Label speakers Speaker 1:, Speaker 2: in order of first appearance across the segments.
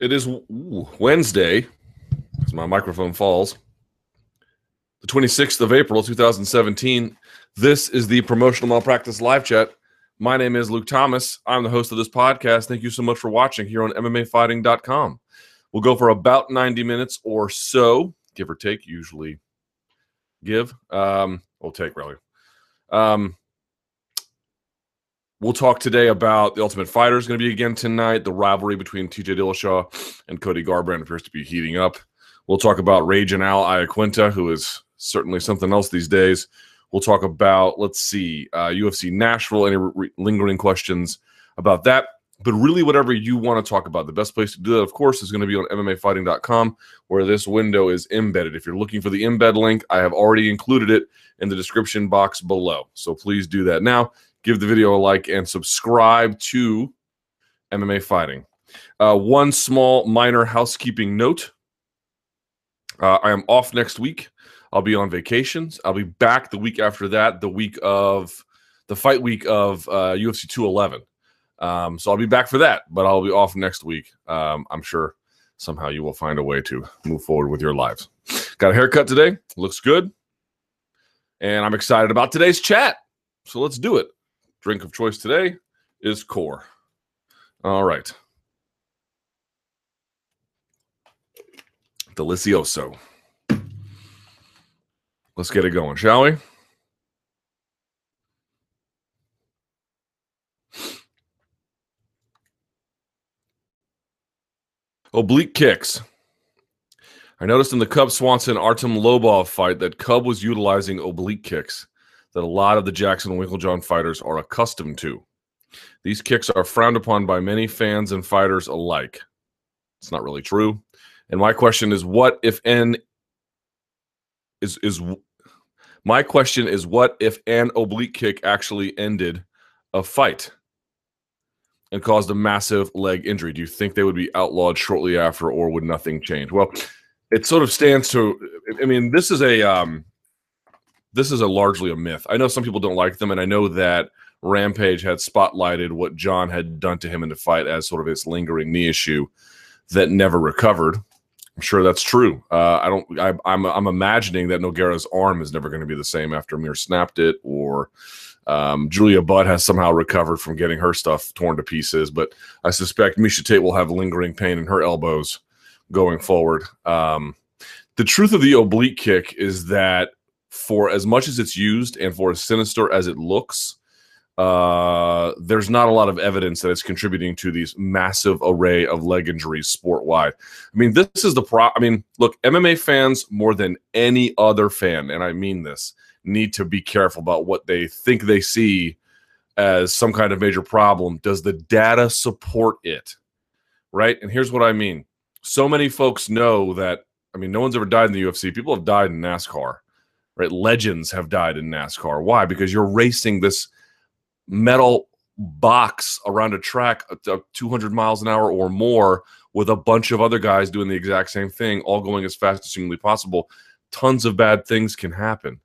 Speaker 1: It is Wednesday, as my microphone falls, the 26th of April, 2017. This is the Promotional Malpractice Live Chat. My name is Luke Thomas. I'm the host of this podcast. Thank you so much for watching here on MMAfighting.com. We'll go for about 90 minutes or so, give or take, usually give. Um, we'll take, really. Um, We'll talk today about the Ultimate Fighter is going to be again tonight. The rivalry between TJ Dillashaw and Cody Garbrandt appears to be heating up. We'll talk about Rage and Al Iaquinta, who is certainly something else these days. We'll talk about, let's see, uh, UFC Nashville, any re- lingering questions about that. But really, whatever you want to talk about, the best place to do that, of course, is going to be on MMAfighting.com, where this window is embedded. If you're looking for the embed link, I have already included it in the description box below. So please do that now give the video a like and subscribe to MMA Fighting. Uh, one small minor housekeeping note. Uh, I am off next week. I'll be on vacations. I'll be back the week after that, the week of the fight week of uh, UFC 211. Um, so I'll be back for that, but I'll be off next week. Um, I'm sure somehow you will find a way to move forward with your lives. Got a haircut today. Looks good. And I'm excited about today's chat. So let's do it. Drink of choice today is core. All right. Delicioso. Let's get it going, shall we? Oblique kicks. I noticed in the Cub Swanson Artem Lobov fight that Cub was utilizing oblique kicks that a lot of the Jackson and Winkeljohn fighters are accustomed to. These kicks are frowned upon by many fans and fighters alike. It's not really true. And my question is what if n is is my question is what if an oblique kick actually ended a fight and caused a massive leg injury? Do you think they would be outlawed shortly after or would nothing change? Well, it sort of stands to I mean, this is a um this is a largely a myth. I know some people don't like them, and I know that Rampage had spotlighted what John had done to him in the fight as sort of his lingering knee issue that never recovered. I'm sure that's true. Uh, I don't. I, am I'm, I'm imagining that Nogueira's arm is never going to be the same after Mir snapped it, or um, Julia Budd has somehow recovered from getting her stuff torn to pieces. But I suspect Miesha Tate will have lingering pain in her elbows going forward. Um, the truth of the oblique kick is that for as much as it's used and for as sinister as it looks, uh, there's not a lot of evidence that it's contributing to these massive array of leg injuries sport wide. I mean, this is the pro. I mean, look, MMA fans more than any other fan, and I mean this, need to be careful about what they think they see as some kind of major problem. Does the data support it? Right. And here's what I mean. So many folks know that. I mean, no one's ever died in the UFC. People have died in NASCAR right? Legends have died in NASCAR. Why? Because you're racing this metal box around a track at 200 miles an hour or more with a bunch of other guys doing the exact same thing, all going as fast as humanly possible. Tons of bad things can happen.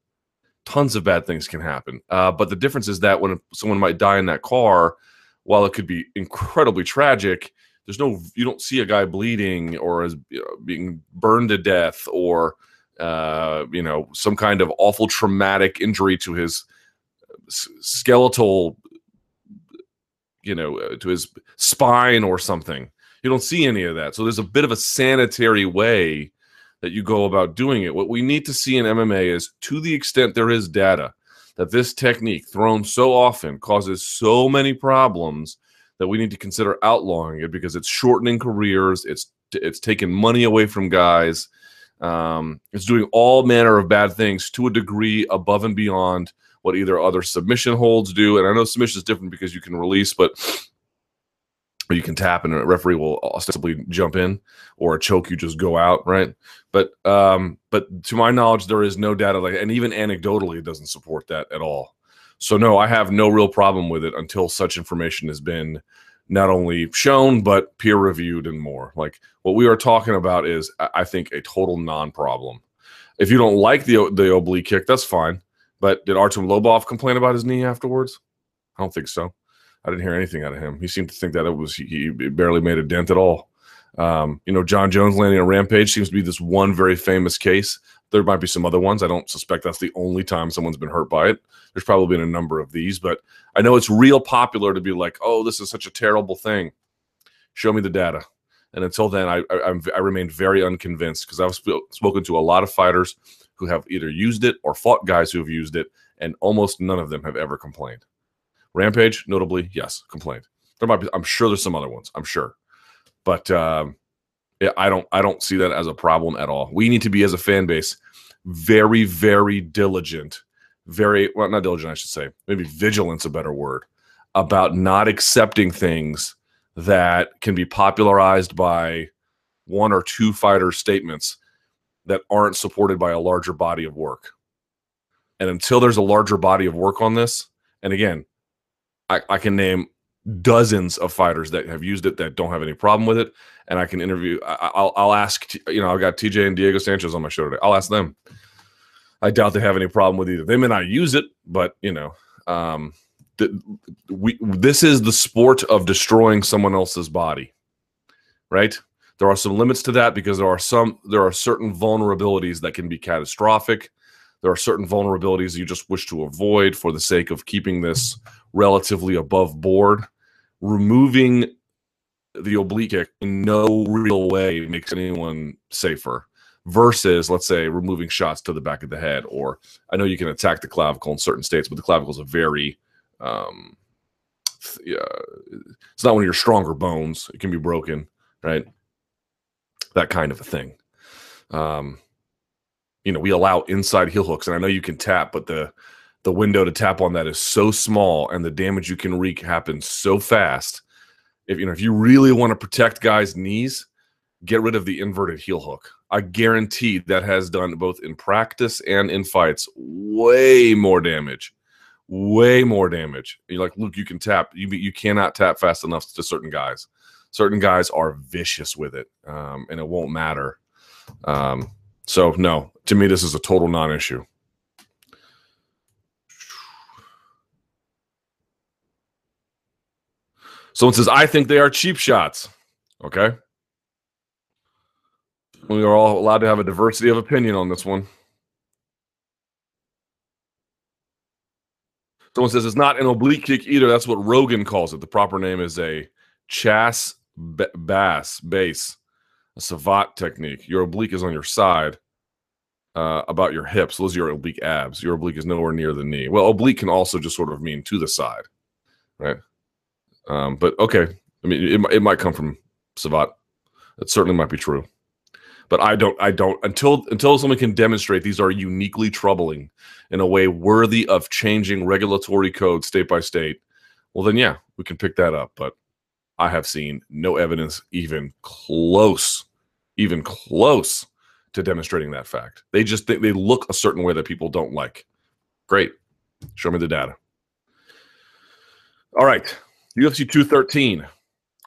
Speaker 1: Tons of bad things can happen. Uh, but the difference is that when someone might die in that car, while it could be incredibly tragic, there's no you don't see a guy bleeding or as you know, being burned to death or uh, you know, some kind of awful traumatic injury to his skeletal, you know, uh, to his spine or something. You don't see any of that. So there's a bit of a sanitary way that you go about doing it. What we need to see in MMA is to the extent there is data that this technique thrown so often causes so many problems that we need to consider outlawing it because it's shortening careers, it's it's taking money away from guys um, it's doing all manner of bad things to a degree above and beyond what either other submission holds do. And I know submission is different because you can release, but you can tap and a referee will ostensibly jump in or choke you just go out right but um but to my knowledge there is no data like and even anecdotally it doesn't support that at all so no i have no real problem with it until such information has been not only shown but peer reviewed and more. Like what we are talking about is, I think, a total non-problem. If you don't like the the oblique kick, that's fine. But did Artem Lobov complain about his knee afterwards? I don't think so. I didn't hear anything out of him. He seemed to think that it was he barely made a dent at all. Um, you know, John Jones landing on Rampage seems to be this one very famous case. There might be some other ones. I don't suspect that's the only time someone's been hurt by it. There's probably been a number of these, but I know it's real popular to be like, "Oh, this is such a terrible thing." Show me the data. And until then, I I, I remained very unconvinced because I've sp- spoken to a lot of fighters who have either used it or fought guys who have used it, and almost none of them have ever complained. Rampage, notably, yes, complained. There might be. I'm sure there's some other ones. I'm sure, but um, I don't. I don't see that as a problem at all. We need to be as a fan base very, very diligent. Very well, not diligent. I should say. Maybe vigilance a better word about not accepting things that can be popularized by one or two fighter statements that aren't supported by a larger body of work. And until there's a larger body of work on this, and again, I, I can name dozens of fighters that have used it that don't have any problem with it, and I can interview. I, will I'll ask. You know, I've got TJ and Diego Sanchez on my show today. I'll ask them. I doubt they have any problem with either. They may not use it, but you know, um, the, we this is the sport of destroying someone else's body, right? There are some limits to that because there are some there are certain vulnerabilities that can be catastrophic. There are certain vulnerabilities you just wish to avoid for the sake of keeping this relatively above board. Removing the oblique in no real way makes anyone safer versus let's say removing shots to the back of the head or i know you can attack the clavicle in certain states but the clavicle is a very um yeah, it's not one of your stronger bones. It can be broken right? That kind of a thing. Um you know we allow inside heel hooks and i know you can tap but the the window to tap on that is so small and the damage you can wreak happens so fast. If you know if you really want to protect guys knees get rid of the inverted heel hook. I guarantee that has done both in practice and in fights way more damage way more damage. You're like look you can tap. You you cannot tap fast enough to certain guys. Certain guys are vicious with it um, and it won't matter. Um, so no to me this is a total non-issue Someone says, I think they are cheap shots. Okay. We are all allowed to have a diversity of opinion on this one. Someone says it's not an oblique kick either. That's what Rogan calls it. The proper name is a chas bass base, a savate technique. Your oblique is on your side, uh, about your hips. Those are your oblique abs. Your oblique is nowhere near the knee. Well, oblique can also just sort of mean to the side, right? Um, but okay, I mean, it, it might come from Savate. That certainly might be true. But I don't, I don't until until someone can demonstrate these are uniquely troubling in a way worthy of changing regulatory code state by state. Well, then yeah, we can pick that up. But I have seen no evidence even close, even close to demonstrating that fact. They just think they look a certain way that people don't like. Great. Show me the data. All right. UFC 213.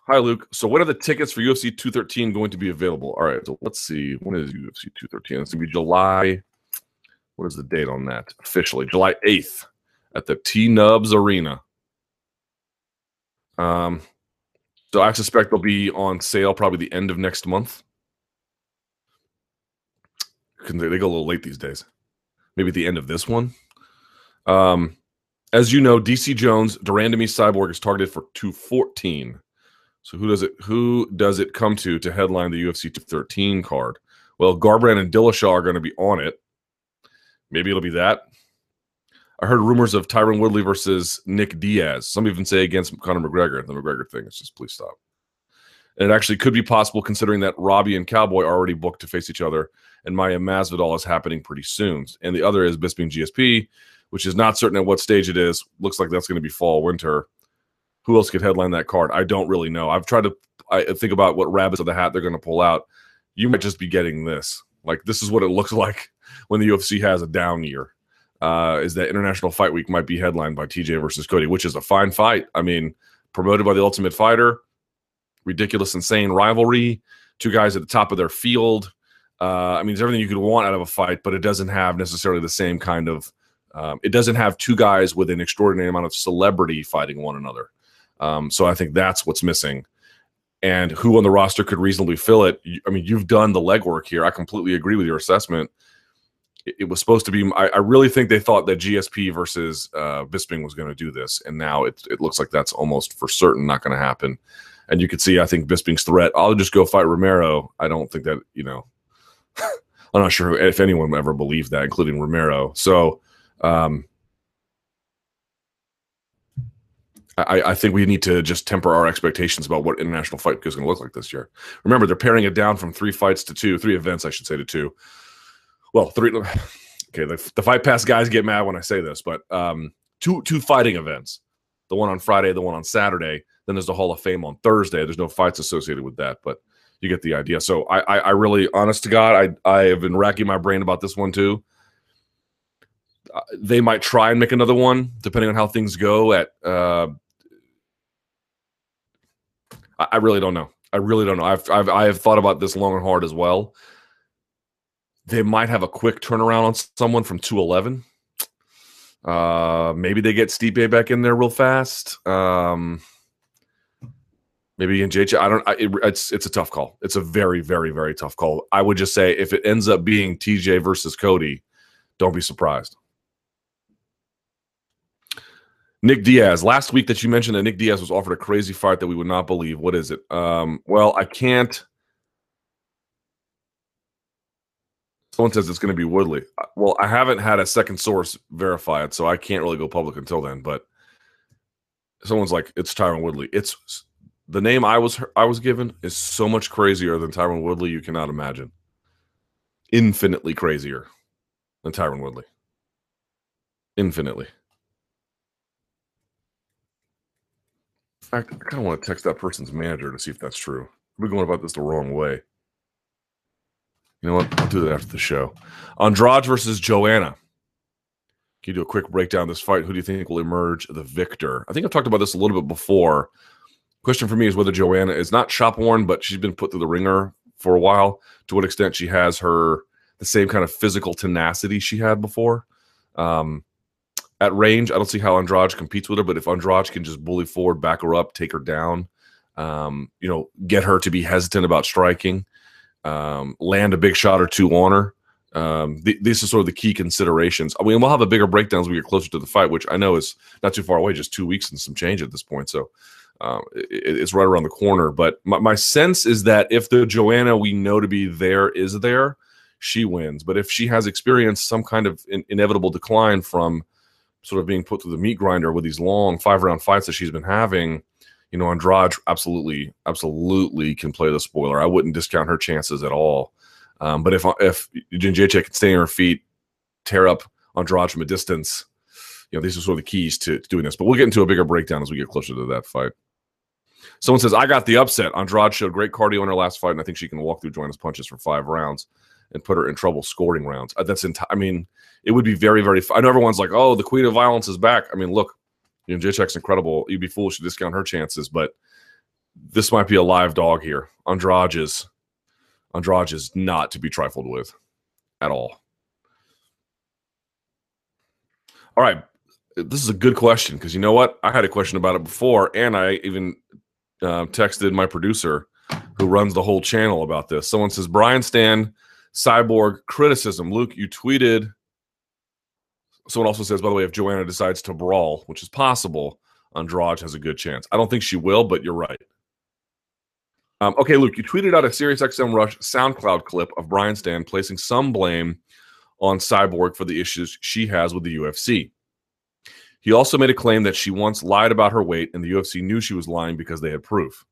Speaker 1: Hi, Luke. So, when are the tickets for UFC 213 going to be available? All right. So, let's see. When is UFC 213? It's going to be July. What is the date on that? Officially, July 8th at the T Nubs Arena. Um, so I suspect they'll be on sale probably the end of next month. They, go a little late these days. Maybe at the end of this one. Um, as you know, DC Jones, de Randamie Cyborg is targeted for 214. So who does it who does it come to to headline the UFC 213 card? Well, Garbrandt and Dillashaw are going to be on it. Maybe it'll be that. I heard rumors of Tyron Woodley versus Nick Diaz. Some even say against Conor McGregor. The McGregor thing is just please stop. And it actually could be possible considering that Robbie and Cowboy are already booked to face each other, and Maia Masvidal is happening pretty soon. And the other is Bisping GSP, which is not certain at what stage it is. Looks like that's going to be fall, winter. Who else could headline that card? I don't really know. I've tried to I think about what rabbits of the hat they're going to pull out. You might just be getting this. Like this is what it looks like when the UFC has a down year. Uh, is that International Fight Week might be headlined by TJ versus Cody, which is a fine fight. I mean, promoted by the Ultimate Fighter, ridiculous, insane rivalry. Two guys at the top of their field. Uh, I mean, it's everything you could want out of a fight, but it doesn't have necessarily the same kind of um, it doesn't have two guys with an extraordinary amount of celebrity fighting one another. Um, so I think that's what's missing. and who on the roster could reasonably fill it. I mean, you've done the legwork here. I completely agree with your assessment. It, it was supposed to be. I, I, really think they thought that GSP versus uh, Bisping was going to do this, and now it, it looks like that's almost for certain not going to happen. And you can see, I think Bisping's threat. I'll just go fight Romero. I don't think that you know. I'm not sure if anyone ever believed that, including Romero. So. Um, I, I, think we need to just temper our expectations about what international fight is going to look like this year. Remember, they're paring it down from three fights to two, three events, I should say, to two. Well, three. Okay, the, the fight pass guys get mad when I say this, but um, two two fighting events. The one on Friday, the one on Saturday. Then there's the Hall of Fame on Thursday. There's no fights associated with that, but you get the idea. So I, I, I really, honest to God, I I have been racking my brain about this one too. Uh, they might try and make another one, depending on how things go at uh, I, I really don't know. I really don't know. I've, I've I have thought about this long and hard as well. They might have a quick turnaround on someone from 211. Uh, maybe they get Stipe back in there real fast. Um, maybe in JJ. I don't. I, it, it's it's a tough call. It's a very very very tough call. I would just say if it ends up being TJ versus Cody, don't be surprised. Nick Diaz. Last week that you mentioned that Nick Diaz was offered a crazy fight that we would not believe. What is it? Um, well, I can't. Someone says it's going to be Woodley. Uh, well, I haven't had a second source verify it, so I can't really go public until then. But someone's like, it's Tyron Woodley. It's the name I was I was given is so much crazier than Tyron Woodley. You cannot imagine. Infinitely crazier than Tyron Woodley. Infinitely. Fact, I kind of want to text that person's manager to see if that's true. We're going about this the wrong way. You know what? I'll do that after the show. Andrade versus Joanna. Can you do a quick breakdown of this fight? Who do you think will emerge the victor? I think I've talked about this a little bit before. Question for me is whether Joanna is not shop worn, but she's been put through the ringer for a while. To what extent she has her the same kind of physical tenacity she had before. Um, at range, I don't see how Andrade competes with her, but if Andrade can just bully forward, back her up, take her down, um, you know, get her to be hesitant about striking, um, land a big shot or two on her. Um, th- these are sort of the key considerations. I mean, we'll have a bigger breakdown as we get closer to the fight, which I know is not too far away, just two weeks and some change at this point. So um, it, it's right around the corner. But my, my sense is that if the Joanna we know to be there is there, she wins. But if she has experienced some kind of in- inevitable decline from sort of being put through the meat grinder with these long five round fights that she's been having, you know, Andrade absolutely, absolutely can play the spoiler. I wouldn't discount her chances at all. Um, but if if Jędrzejczyk can stay on her feet, tear up Andrade from a distance, you know, these are sort of the keys to, to doing this. But we'll get into a bigger breakdown as we get closer to that fight. Someone says, I got the upset. Andrade showed great cardio in her last fight, and I think she can walk through Joanna's punches for five rounds and put her in trouble scoring rounds. Uh, that's enti- I mean, it would be very, very. I know everyone's like, "Oh, the queen of violence is back." I mean, look, you know, Jacek's incredible. You'd be foolish to discount her chances, but this might be a live dog here. Andrade is Andrade is not to be trifled with at all. All right, this is a good question because you know what? I had a question about it before, and I even uh, texted my producer who runs the whole channel about this. Someone says Brian Stann cyborg criticism. Luke, you tweeted Someone also says, by the way, if Joanna decides to brawl, which is possible, Andrade has a good chance. I don't think she will, but you're right. Um, okay, Luke, you tweeted out a SiriusXM Rush SoundCloud clip of Brian Stann placing some blame on Cyborg for the issues she has with the UFC. He also made a claim that she once lied about her weight and the UFC knew she was lying because they had proof.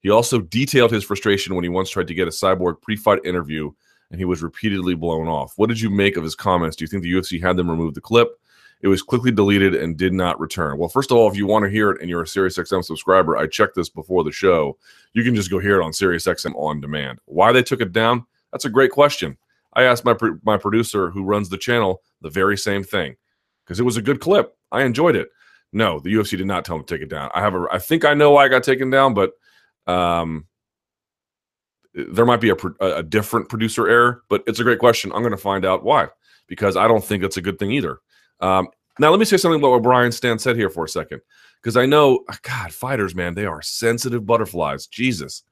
Speaker 1: He also detailed his frustration when he once tried to get a Cyborg pre fight interview and he was repeatedly blown off. What did you make of his comments? Do you think the UFC had them remove the clip? It was quickly deleted and did not return. Well, first of all, if you want to hear it and you're a SiriusXM subscriber, I checked this before the show. You can just go hear it on SiriusXM on demand. Why they took it down? That's a great question. I asked my my producer who runs the channel the very same thing because it was a good clip. I enjoyed it. No, the UFC did not tell him to take it down. I have a I think I know why I got taken down, but um there might be a, a different producer error, but it's a great question. I'm going to find out why because I don't think it's a good thing either. Um, now, let me say something about what Brian Stann said here for a second because I know, God, fighters, man, they are sensitive butterflies. Jesus.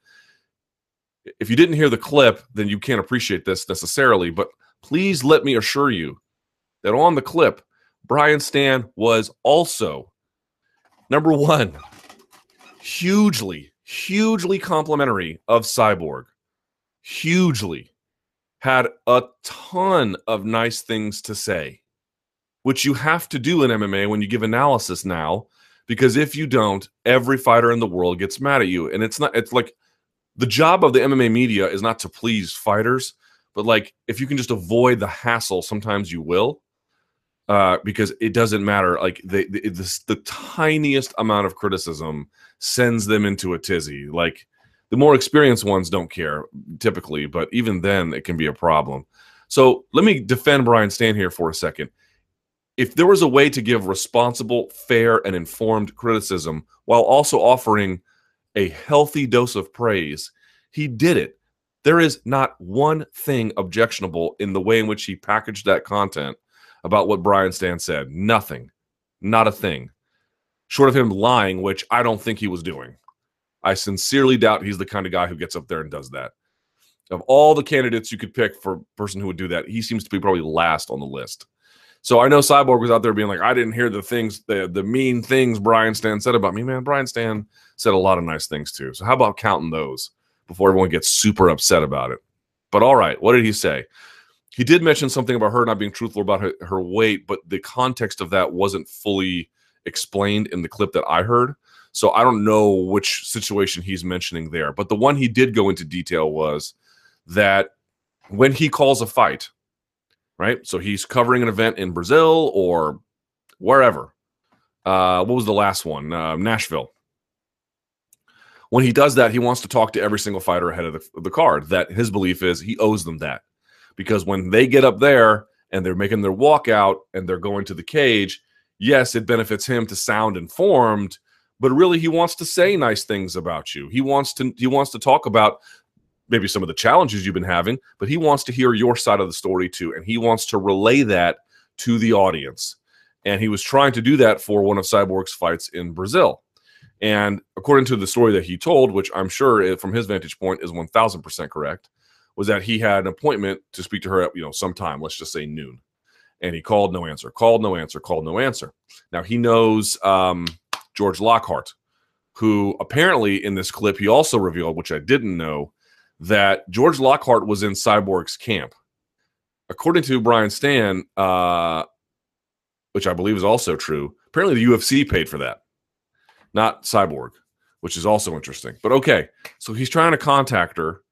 Speaker 1: If you didn't hear the clip, then you can't appreciate this necessarily. But please let me assure you that on the clip, Brian Stann was also number one, hugely, hugely complimentary of Cyborg. Hugely. Had a ton of nice things to say, which you have to do in MMA when you give analysis now, because if you don't, every fighter in the world gets mad at you. And it's not, it's like the job of the MMA media is not to please fighters, but like if you can just avoid the hassle, sometimes you will uh, because it doesn't matter. Like the, the, the tiniest amount of criticism sends them into a tizzy. Like the more experienced ones don't care typically, but even then it can be a problem. So let me defend Brian Stann here for a second. If there was a way to give responsible, fair, and informed criticism while also offering a healthy dose of praise, he did it. There is not one thing objectionable in the way in which he packaged that content about what Brian Stann said. Nothing. Not a thing. Short of him lying, which I don't think he was doing. I sincerely doubt he's the kind of guy who gets up there and does that. Of all the candidates you could pick for person who would do that, he seems to be probably last on the list. So I know Cyborg was out there being like, I didn't hear the things, the the mean things Brian Stann said about me. Man, Brian Stann said a lot of nice things too. So how about counting those before everyone gets super upset about it? But all right, what did he say? he did mention something about her not being truthful about her, her weight, but the context of that wasn't fully explained in the clip that I heard. So I don't know which situation he's mentioning there. But the one he did go into detail was that when he calls a fight, right? So he's covering an event in Brazil or wherever. Uh, what was the last one? Uh, Nashville. When he does that, he wants to talk to every single fighter ahead of the, the card. That his belief is he owes them that because when they get up there and they're making their walkout and they're going to the cage, yes, it benefits him to sound informed, but really he wants to say nice things about you. He wants to he wants to talk about maybe some of the challenges you've been having, but he wants to hear your side of the story too and he wants to relay that to the audience. And he was trying to do that for one of Cyborg's fights in Brazil. And according to the story that he told, which I'm sure from his vantage point is 1000% correct, was that he had an appointment to speak to her at you know sometime let's just say noon and he called no answer called no answer called no answer now he knows um, george lockhart who apparently in this clip he also revealed which i didn't know that george lockhart was in cyborg's camp. According to brian stann uh, which i believe is also true apparently the ufc paid for that not cyborg which is also interesting. But okay so he's trying to contact her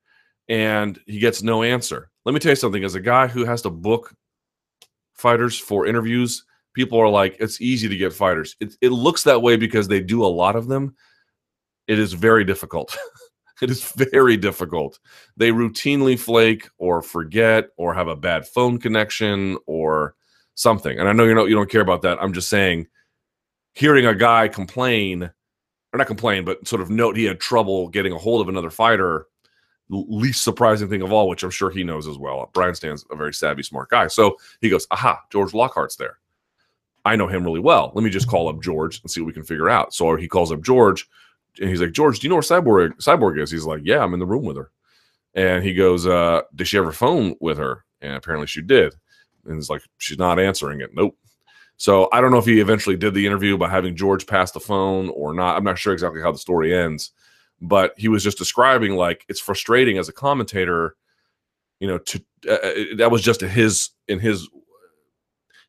Speaker 1: and he gets no answer. Let me tell you something. As a guy who has to book fighters for interviews, people are like, it's easy to get fighters. It, it looks that way because they do a lot of them. It is very difficult. it is very difficult. They routinely flake or forget or have a bad phone connection or something. And I know you know you don't care about that. I'm just saying hearing a guy complain or not complain, but sort of note he had trouble getting a hold of another fighter least surprising thing of all, which I'm sure he knows as well. Brian Stann's a very savvy, smart guy. So he goes, aha, George Lockhart's there. I know him really well. Let me just call up George and see what we can figure out. So he calls up George and he's like, George, do you know where Cyborg Cyborg is? He's like, Yeah, I'm in the room with her. And he goes, uh, Did she ever phone with her? And apparently she did. And he's like, She's not answering it. Nope. So I don't know if he eventually did the interview by having George pass the phone or not. I'm not sure exactly how the story ends but he was just describing like it's frustrating as a commentator you know to uh, uh that was just his in his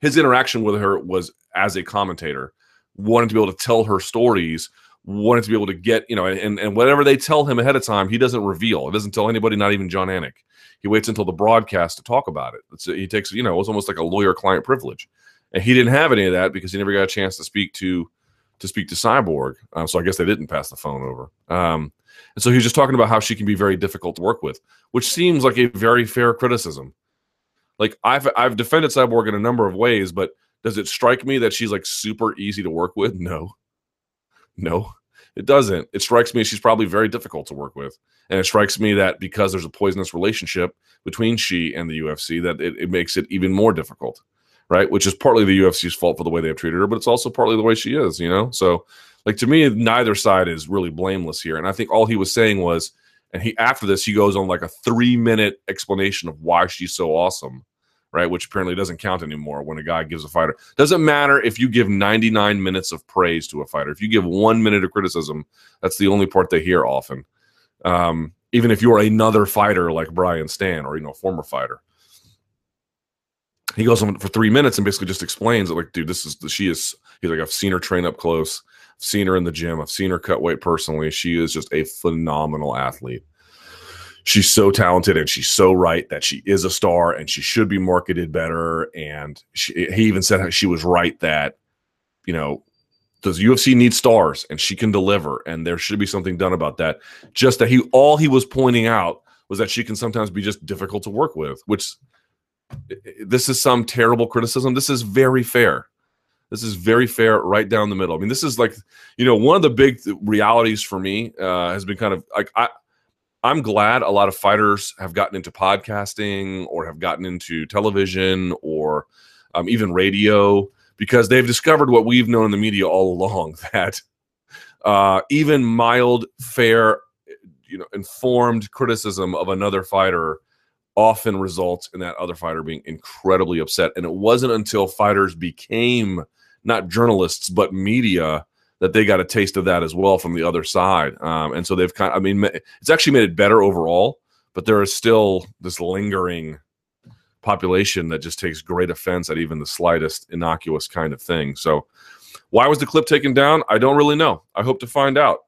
Speaker 1: his interaction with her was as a commentator wanting to be able to tell her stories wanting to be able to get you know and and whatever they tell him ahead of time he doesn't reveal it doesn't tell anybody not even Jon Anik he waits until the broadcast to talk about it it's, he takes you know it's almost like a lawyer client privilege and he didn't have any of that because he never got a chance to speak to to speak to Cyborg. Um, so I guess they didn't pass the phone over. Um, and so he was just talking about how she can be very difficult to work with, which seems like a very fair criticism. Like I've I've defended Cyborg in a number of ways, but does it strike me that she's like super easy to work with? No. No, it doesn't. It strikes me she's probably very difficult to work with. And it strikes me that because there's a poisonous relationship between she and the UFC, that it, it makes it even more difficult right? Which is partly the UFC's fault for the way they've treated her, but it's also partly the way she is, you know? So Like to me, neither side is really blameless here. And I think all he was saying was, and he after this, he goes on like a three minute explanation of why she's so awesome, right? Which apparently doesn't count anymore when a guy gives a fighter. Doesn't matter if you give 99 minutes of praise to a fighter. If you give one minute of criticism, that's the only part they hear often. Um, even if you're another fighter like Brian Stann or you know a former fighter he goes on for three minutes and basically just explains that like, dude, this is she is. He's like, I've seen her train up close. I've seen her in the gym. I've seen her cut weight personally. She is just a phenomenal athlete. She's so talented and she's so right that she is a star and she should be marketed better. And she, he even said she was right that, you know, does UFC need stars and she can deliver and there should be something done about that. Just that he all he was pointing out was that she can sometimes be just difficult to work with, which this is some terrible criticism. This is very fair. This is very fair, right down the middle. I mean, this is like, you know, one of the big realities for me uh, has been kind of like I, I'm glad a lot of fighters have gotten into podcasting or have gotten into television or um, even radio because they've discovered what we've known in the media all along that uh, even mild, fair, you know, informed criticism of another fighter often results in that other fighter being incredibly upset. And it wasn't until fighters became not journalists but media that they got a taste of that as well from the other side. Um, and so they've kind of, I mean, it's actually made it better overall, but there is still this lingering population that just takes great offense at even the slightest innocuous kind of thing. So, why was the clip taken down? I don't really know. I hope to find out.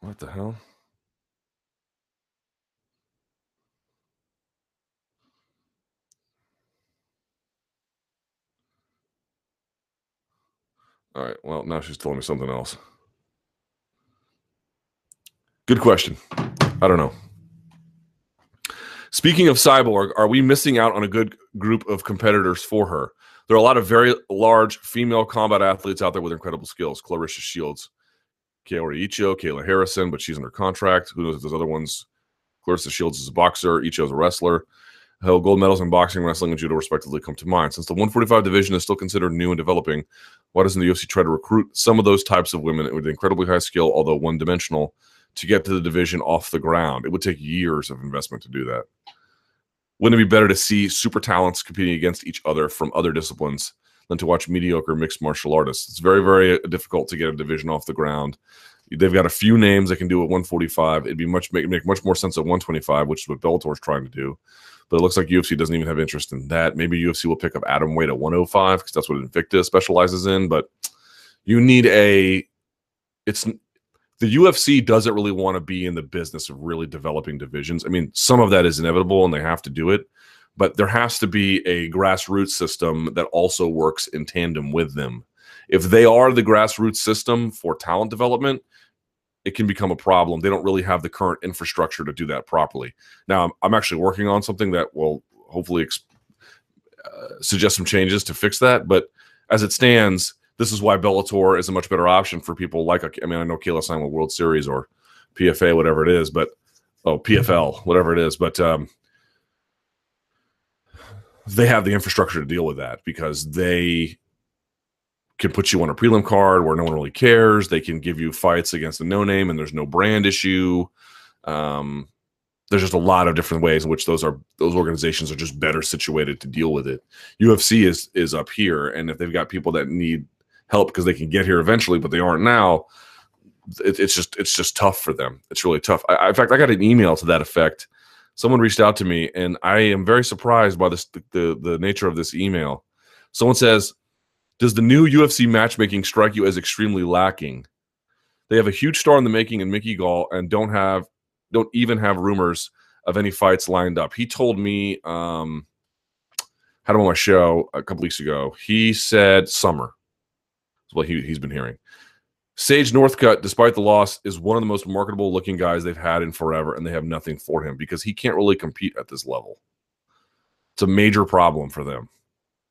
Speaker 1: What the hell? All right. Well, now she's telling me something else. Good question. I don't know. Speaking of Cyborg, are we missing out on a good group of competitors for her? There are a lot of very large female combat athletes out there with incredible skills. Claressa Shields, Kaori Icho, Kayla Harrison, but she's under contract. Who knows if there's other ones? Claressa Shields is a boxer. Icho's a wrestler. Hell, gold medals in boxing, wrestling, and judo, respectively, come to mind. Since the 145 division is still considered new and developing, why doesn't the UFC try to recruit some of those types of women with incredibly high skill, although one dimensional, to get to the division off the ground? It would take years of investment to do that. Wouldn't it be better to see super talents competing against each other from other disciplines than to watch mediocre mixed martial artists. It's very, very uh, difficult to get a division off the ground. They've got a few names that can do at 145. It'd be much make, make much more sense at 125, which is what Bellator's trying to do. But it looks like UFC doesn't even have interest in that. Maybe UFC will pick up atomweight at 105 because that's what Invicta specializes in. But you need a. It's the UFC doesn't really want to be in the business of really developing divisions. I mean, some of that is inevitable and they have to do it but there has to be a grassroots system that also works in tandem with them. If they are the grassroots system for talent development, it can become a problem. They don't really have the current infrastructure to do that properly. Now, I'm, actually working on something that will hopefully ex- uh, suggest some changes to fix that. But as it stands, this is why Bellator is a much better option for people like, I mean, I know Kayla signed with World Series or PFA, whatever it is, but oh, PFL, whatever it is. But um, they have the infrastructure to deal with that because they can put you on a prelim card where no one really cares. They can give you fights against a no name and there's no brand issue. Um, there's just a lot of different ways in which those are those organizations are just better situated to deal with it. UFC is is up here, and if they've got people that need help because they can get here eventually, but they aren't now, it, it's just it's just tough for them. It's really tough. I, in fact, I got an email to that effect someone reached out to me, and I am very surprised by this, the, the, the nature of this email. Someone says, "Does the new UFC matchmaking strike you as extremely lacking?" They have a huge star in the making in Mickey Gall, and don't have don't even have rumors of any fights lined up. He told me, um, had him on my show a couple weeks ago. He said summer. That's what he, he's been hearing. Sage Northcutt, despite the loss, is one of the most marketable looking guys they've had in forever, and they have nothing for him because he can't really compete at this level. It's a major problem for them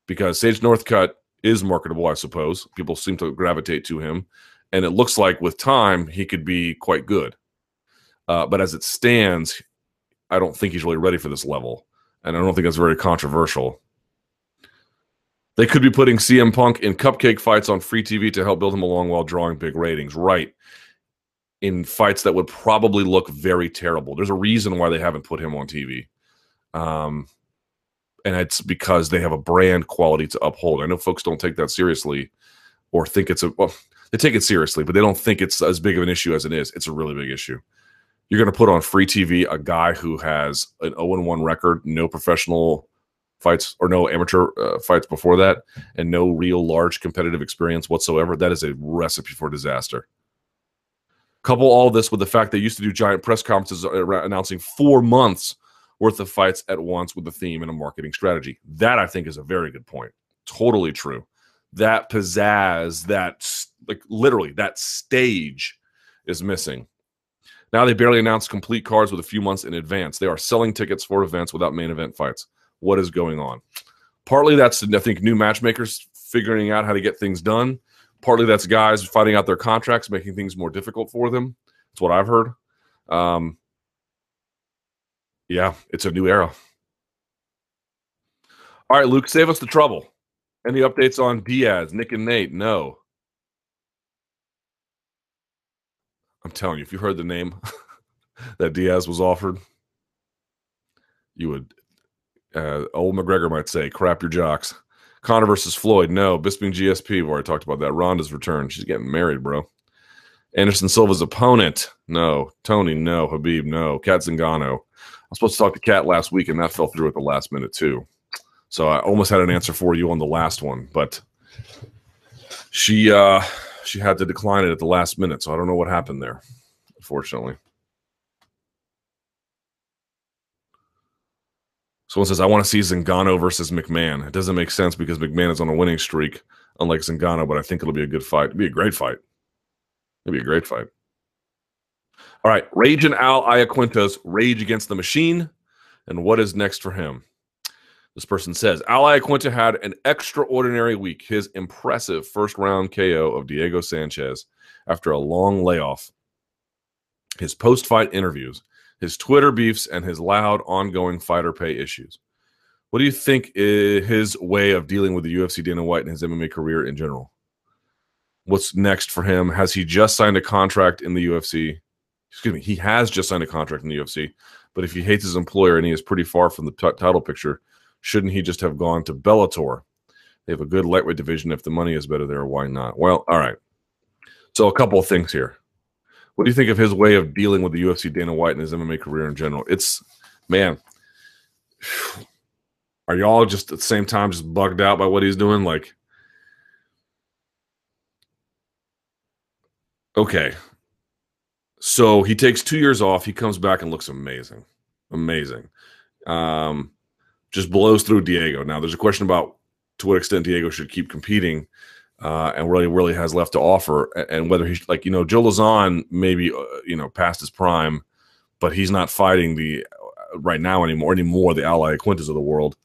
Speaker 1: because Sage Northcutt is marketable, I suppose. People seem to gravitate to him, and it looks like with time he could be quite good. Uh, but as it stands, I don't think he's really ready for this level. And I don't think that's very controversial. They could be putting CM Punk in cupcake fights on free TV to help build him along while drawing big ratings. Right. In fights that would probably look very terrible. There's a reason why they haven't put him on TV. Um, and it's because they have a brand quality to uphold. I know folks don't take that seriously or think it's a well, they take it seriously, but they don't think it's as big of an issue as it is. It's a really big issue. You're going to put on free TV a guy who has an 0 1 record, no professional fights or no amateur uh, fights before that, and no real large competitive experience whatsoever. That is a recipe for disaster. Couple all this with the fact they used to do giant press conferences uh, announcing four months worth of fights at once with a theme and a marketing strategy. That I think is a very good point. Totally true. That pizzazz, that like literally that stage is missing. Now they barely announce complete cards with a few months in advance. They are selling tickets for events without main event fights. What is going on? Partly that's I think new matchmakers figuring out how to get things done. Partly that's guys fighting out their contracts, making things more difficult for them. That's what I've heard. Um, yeah, it's a new era. All right, Luke, save us the trouble. Any updates on Diaz, Nick and Nate? No. I'm telling you, if you heard the name that Diaz was offered, you would. Uh, old McGregor might say, "Crap your jocks." Conor versus Floyd. No. Bisping GSP. We've already talked about that. Ronda's return. She's getting married, bro. Anderson Silva's opponent. No. Tony. No. Khabib, No. Cat Zingano. I was supposed to talk to Cat last week, and that fell through at the last minute too. So I almost had an answer for you on the last one, but she uh, she had to decline it at the last minute. So I don't know what happened there, unfortunately. Someone says, I want to see Zingano versus McMahon. It doesn't make sense because McMahon is on a winning streak, unlike Zingano, but I think it'll be a good fight. It'll be a great fight. It'll be a great fight. All right, Rage and Al Iaquinta's Rage Against the Machine. And what is next for him? This person says Al Iaquinta had an extraordinary week. His impressive first round KO of Diego Sanchez after a long layoff. His post fight interviews, his Twitter beefs, and his loud ongoing fighter pay issues. What do you think is his way of dealing with the UFC Dana White and his MMA career in general? What's next for him? Has he just signed a contract in the UFC? Excuse me, he has just signed a contract in the UFC. But if he hates his employer and he is pretty far from the t- title picture, shouldn't he just have gone to Bellator? They have a good lightweight division. If the money is better there, why not? Well, all right. So a couple of things here. What do you think of his way of dealing with the UFC Dana White and his MMA career in general? It's man, are y'all just at the same time just bugged out by what he's doing? Like, okay, so he takes two years off. He comes back and looks amazing, amazing. Um, just blows through Diego. Now there's a question about to what extent Diego should keep competing, uh, and really really has left to offer, and whether he's like you know Joe Lauzon maybe uh, you know past his prime, but he's not fighting the uh, right now anymore anymore the ally Iaquintas of the world.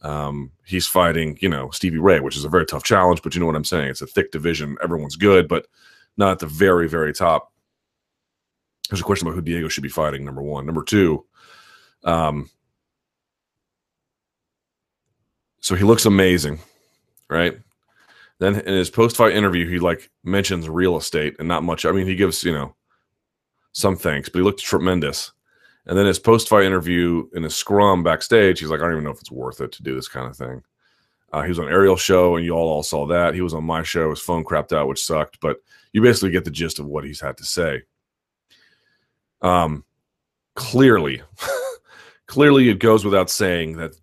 Speaker 1: Um, he's fighting you know Stevie Ray, which is a very tough challenge, but you know what I'm saying. It's a thick division. Everyone's good, but not at the very very top there's a question about who Diego should be fighting. Number one, number two. Um, so he looks amazing, right? Then in his post-fight interview, he like mentions real estate and not much. I mean, he gives you know some thanks, but he looked tremendous. And then his post-fight interview in his scrum backstage, he's like, I don't even know if it's worth it to do this kind of thing. Uh, he was on Ariel's show, and you all all saw that. He was on my show. His phone crapped out, which sucked, but you basically get the gist of what he's had to say. Um, clearly, clearly, it goes without saying that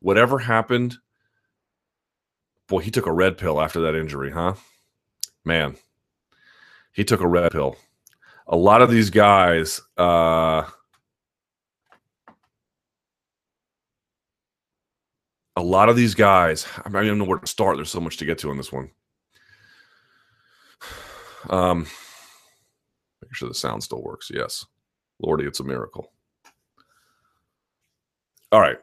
Speaker 1: whatever happened, boy, he took a red pill after that injury, huh? Man, he took a red pill. A lot of these guys, uh, a lot of these guys, I, I don't even know where to start. There's so much to get to on this one. Um, make sure the sound still works. Yes. Lordy, it's a miracle. All right.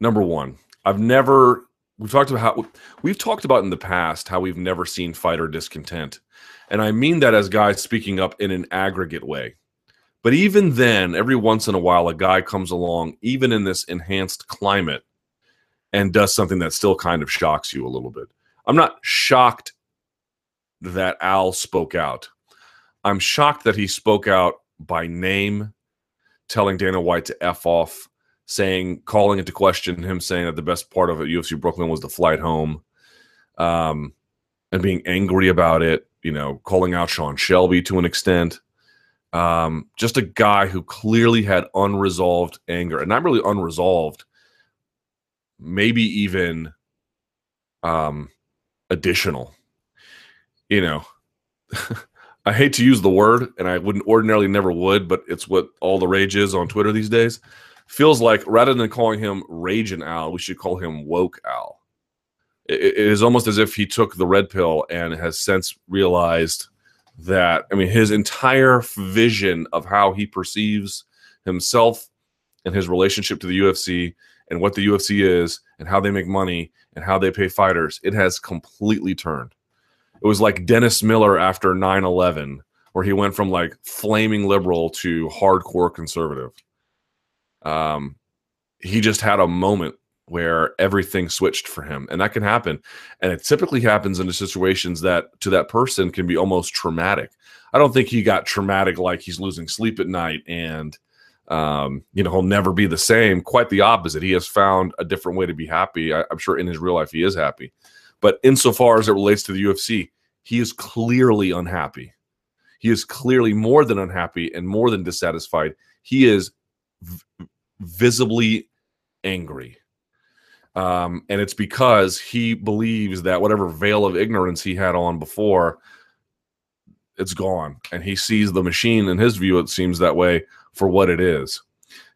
Speaker 1: Number one, I've never we've talked about how we've talked about in the past how we've never seen fighter discontent. And I mean that as guys speaking up in an aggregate way. But even then, every once in a while, a guy comes along, even in this enhanced climate, and does something that still kind of shocks you a little bit. I'm not shocked that Al spoke out. I'm shocked that he spoke out by name, telling Dana White to F off, saying, calling into question him saying that the best part of it, UFC Brooklyn was the flight home, um, and being angry about it, you know, calling out Sean Shelby to an extent. Um, just a guy who clearly had unresolved anger, and not really unresolved, maybe even um, additional. You know, I hate to use the word, and I wouldn't ordinarily never would, but it's what all the rage is on Twitter these days. Feels like rather than calling him Raging Al, we should call him Woke Al. it, it is almost as if he took the red pill and has since realized that, I mean, his entire vision of how he perceives himself and his relationship to the UFC and what the UFC is and how they make money and how they pay fighters, it has completely turned. It was like Dennis Miller after 9 11, where he went from like flaming liberal to hardcore conservative. Um, he just had a moment where everything switched for him, and that can happen. And it typically happens in situations that to that person can be almost traumatic. I don't think he got traumatic like he's losing sleep at night and um, you know, he'll never be the same. Quite the opposite. He has found a different way to be happy. I, am sure in his real life he is happy. But insofar as it relates to the UFC, he is clearly unhappy. He is clearly more than unhappy and more than dissatisfied. He is v- visibly angry. Um, and it's because he believes that whatever veil of ignorance he had on before, it's gone. And he sees the machine, in his view, it seems that way, for what it is.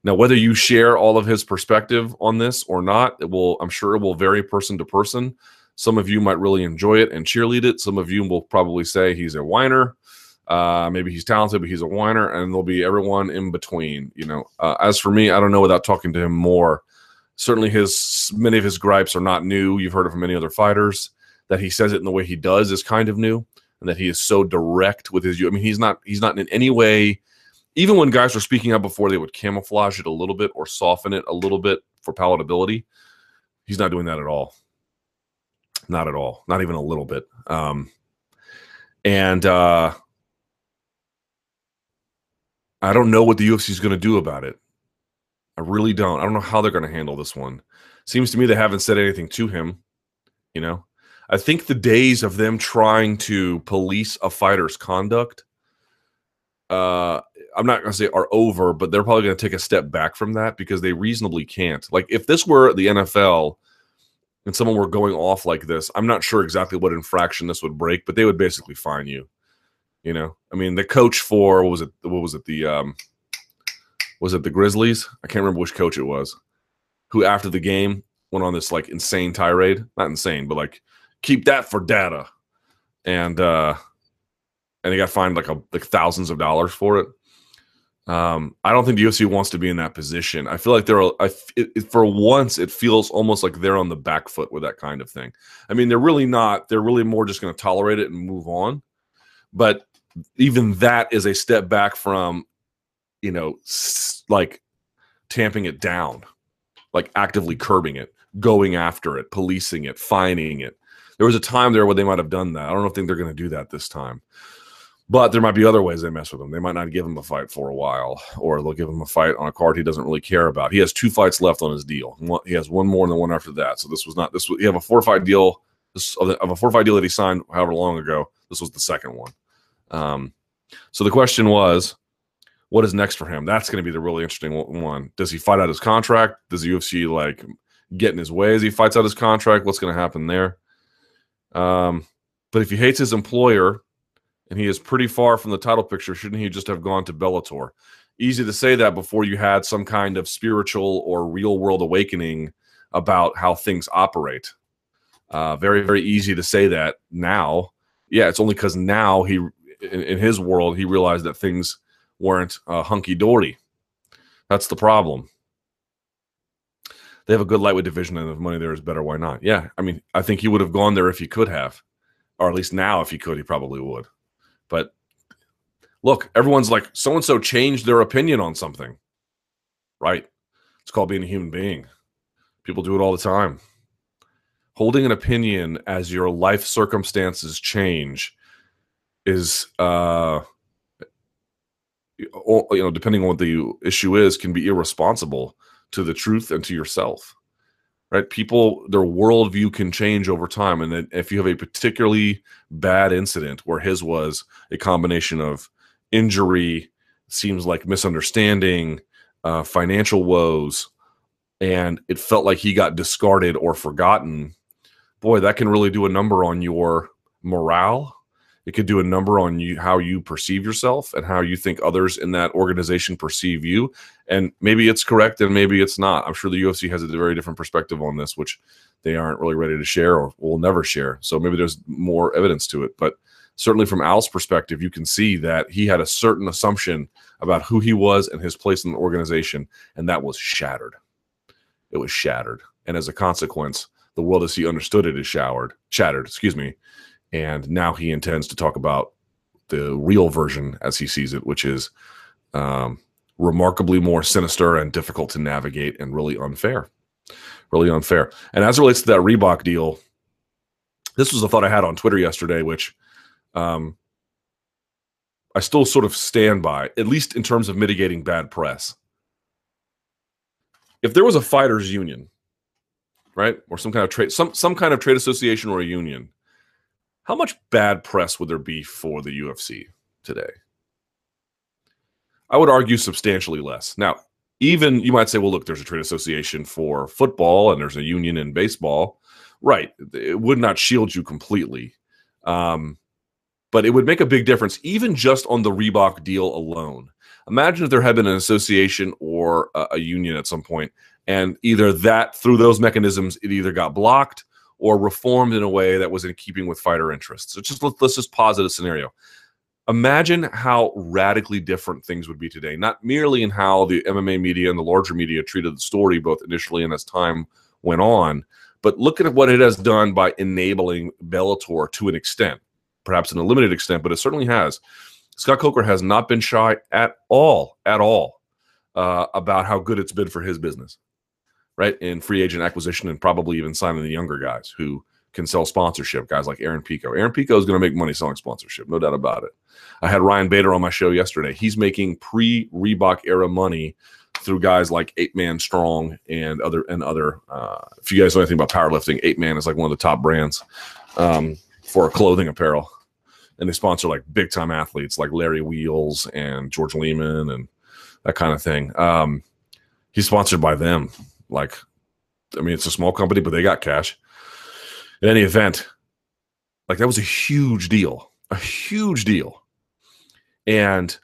Speaker 1: Now, whether you share all of his perspective on this or not, it will, I'm sure it will vary person to person. Some of you might really enjoy it and cheerlead it. Some of you will probably say he's a whiner. Uh, maybe he's talented, but he's a whiner, and there'll be everyone in between. You know, uh, as for me, I don't know without talking to him more. Certainly, his many of his gripes are not new. You've heard it from many other fighters. That he says it in the way he does is kind of new, and that he is so direct with his. I mean, he's not he's not in any way even when guys were speaking up before, they would camouflage it a little bit or soften it a little bit for palatability. He's not doing that at all. Not at all. Not even a little bit. Um, and uh, I don't know what the UFC is going to do about it. I really don't. I don't know how they're going to handle this one. Seems to me they haven't said anything to him. You know, I think the days of them trying to police a fighter's conduct uh I'm not going to say are over, but they're probably going to take a step back from that because they reasonably can't. Like if this were the NFL and someone were going off like this, I'm not sure exactly what infraction this would break, but they would basically fine you. You know, I mean, the coach for what was it? What was it? The um, was it the Grizzlies? I can't remember which coach it was. Who after the game went on this like insane tirade? Not insane, but like keep that for data, and uh, and they got fined like a like thousands of dollars for it. Um, I don't think the UFC wants to be in that position. I feel like they're I, it, it, for once it feels almost like they're on the back foot with that kind of thing. I mean, they're really not. They're really more just going to tolerate it and move on. But even that is a step back from, you know, like tamping it down, like actively curbing it, going after it, policing it, fining it. There was a time there where they might have done that. I don't think they're going to do that this time. But there might be other ways they mess with him. They might not give him a fight for a while, or they'll give him a fight on a card he doesn't really care about. He has two fights left on his deal. He has one more and the one after that. So this was not this. Was, he have a four fight deal of, a four fight deal that he signed however long ago. This was the second one. Um, so the question was, what is next for him? That's going to be the really interesting one. Does he fight out his contract? Does the UFC like get in his way as he fights out his contract? What's going to happen there? Um, but if he hates his employer and he is pretty far from the title picture. Shouldn't he just have gone to Bellator? Easy to say that before you had some kind of spiritual or real world awakening about how things operate. Uh, very, very easy to say that now. Yeah, it's only because now he, in, in, his world, he realized that things weren't uh, hunky dory. That's the problem. They have a good lightweight division, and if money there is better, why not? Yeah, I mean, I think he would have gone there if he could have, or at least now, if he could, he probably would. But Look, everyone's like, so and so changed their opinion on something. Right. It's called being a human being. People do it all the time. Holding an opinion as your life circumstances change is, uh, you know, depending on what the issue is, can be irresponsible to the truth and to yourself. Right? People, their worldview can change over time. And if you have a particularly bad incident where his was a combination of injury, seems like misunderstanding, uh, financial woes, and it felt like he got discarded or forgotten, boy, that can really do a number on your morale. It could do a number on you how you perceive yourself and how you think others in that organization perceive you. And maybe it's correct and maybe it's not. I'm sure the UFC has a very different perspective on this, which they aren't really ready to share or will never share. So maybe there's more evidence to it. But certainly from Al's perspective, you can see that he had a certain assumption about who he was and his place in the organization, and that was shattered. It was shattered. And as a consequence, the world as he understood it is showered, shattered, excuse me. And now he intends to talk about the real version as he sees it, which is um, remarkably more sinister and difficult to navigate and really unfair. Really unfair. And as it relates to that Reebok deal, this was a thought I had on Twitter yesterday, which um, I still sort of stand by, at least in terms of mitigating bad press. If there was a fighters union, right, or some kind of trade, some some kind of trade association or a union, how much bad press would there be for the UFC today? I would argue substantially less. Now, even you might say, well, look, there's a trade association for football and there's a union in baseball. Right. It would not shield you completely. Um, but it would make a big difference, even just on the Reebok deal alone. Imagine if there had been an association or a, a union at some point, and either that through those mechanisms, it either got blocked or reformed in a way that was in keeping with fighter interests. So just let, us just posit a scenario. Imagine how radically different things would be today, not merely in how the MMA media and the larger media treated the story, both initially and as time went on, but look at what it has done by enabling Bellator to an extent perhaps in a limited extent, but it certainly has. Scott Coker has not been shy at all, at all, uh, about how good it's been for his business, right? In free agent acquisition and probably even signing the younger guys who can sell sponsorship, guys like Aaron Pico. Aaron Pico is going to make money selling sponsorship, no doubt about it. I had Ryan Bader on my show yesterday. He's making pre Reebok era money through guys like Eight Man Strong and other and other. Uh, if you guys know anything about powerlifting, Eight Man is like one of the top brands um, for clothing apparel and they sponsor like big time athletes like Larry Wheels and George Leeman and that kind of thing. Um, he's sponsored by them. Like, I mean, it's a small company, but they got cash. In any event, like that was a huge deal, a huge deal. And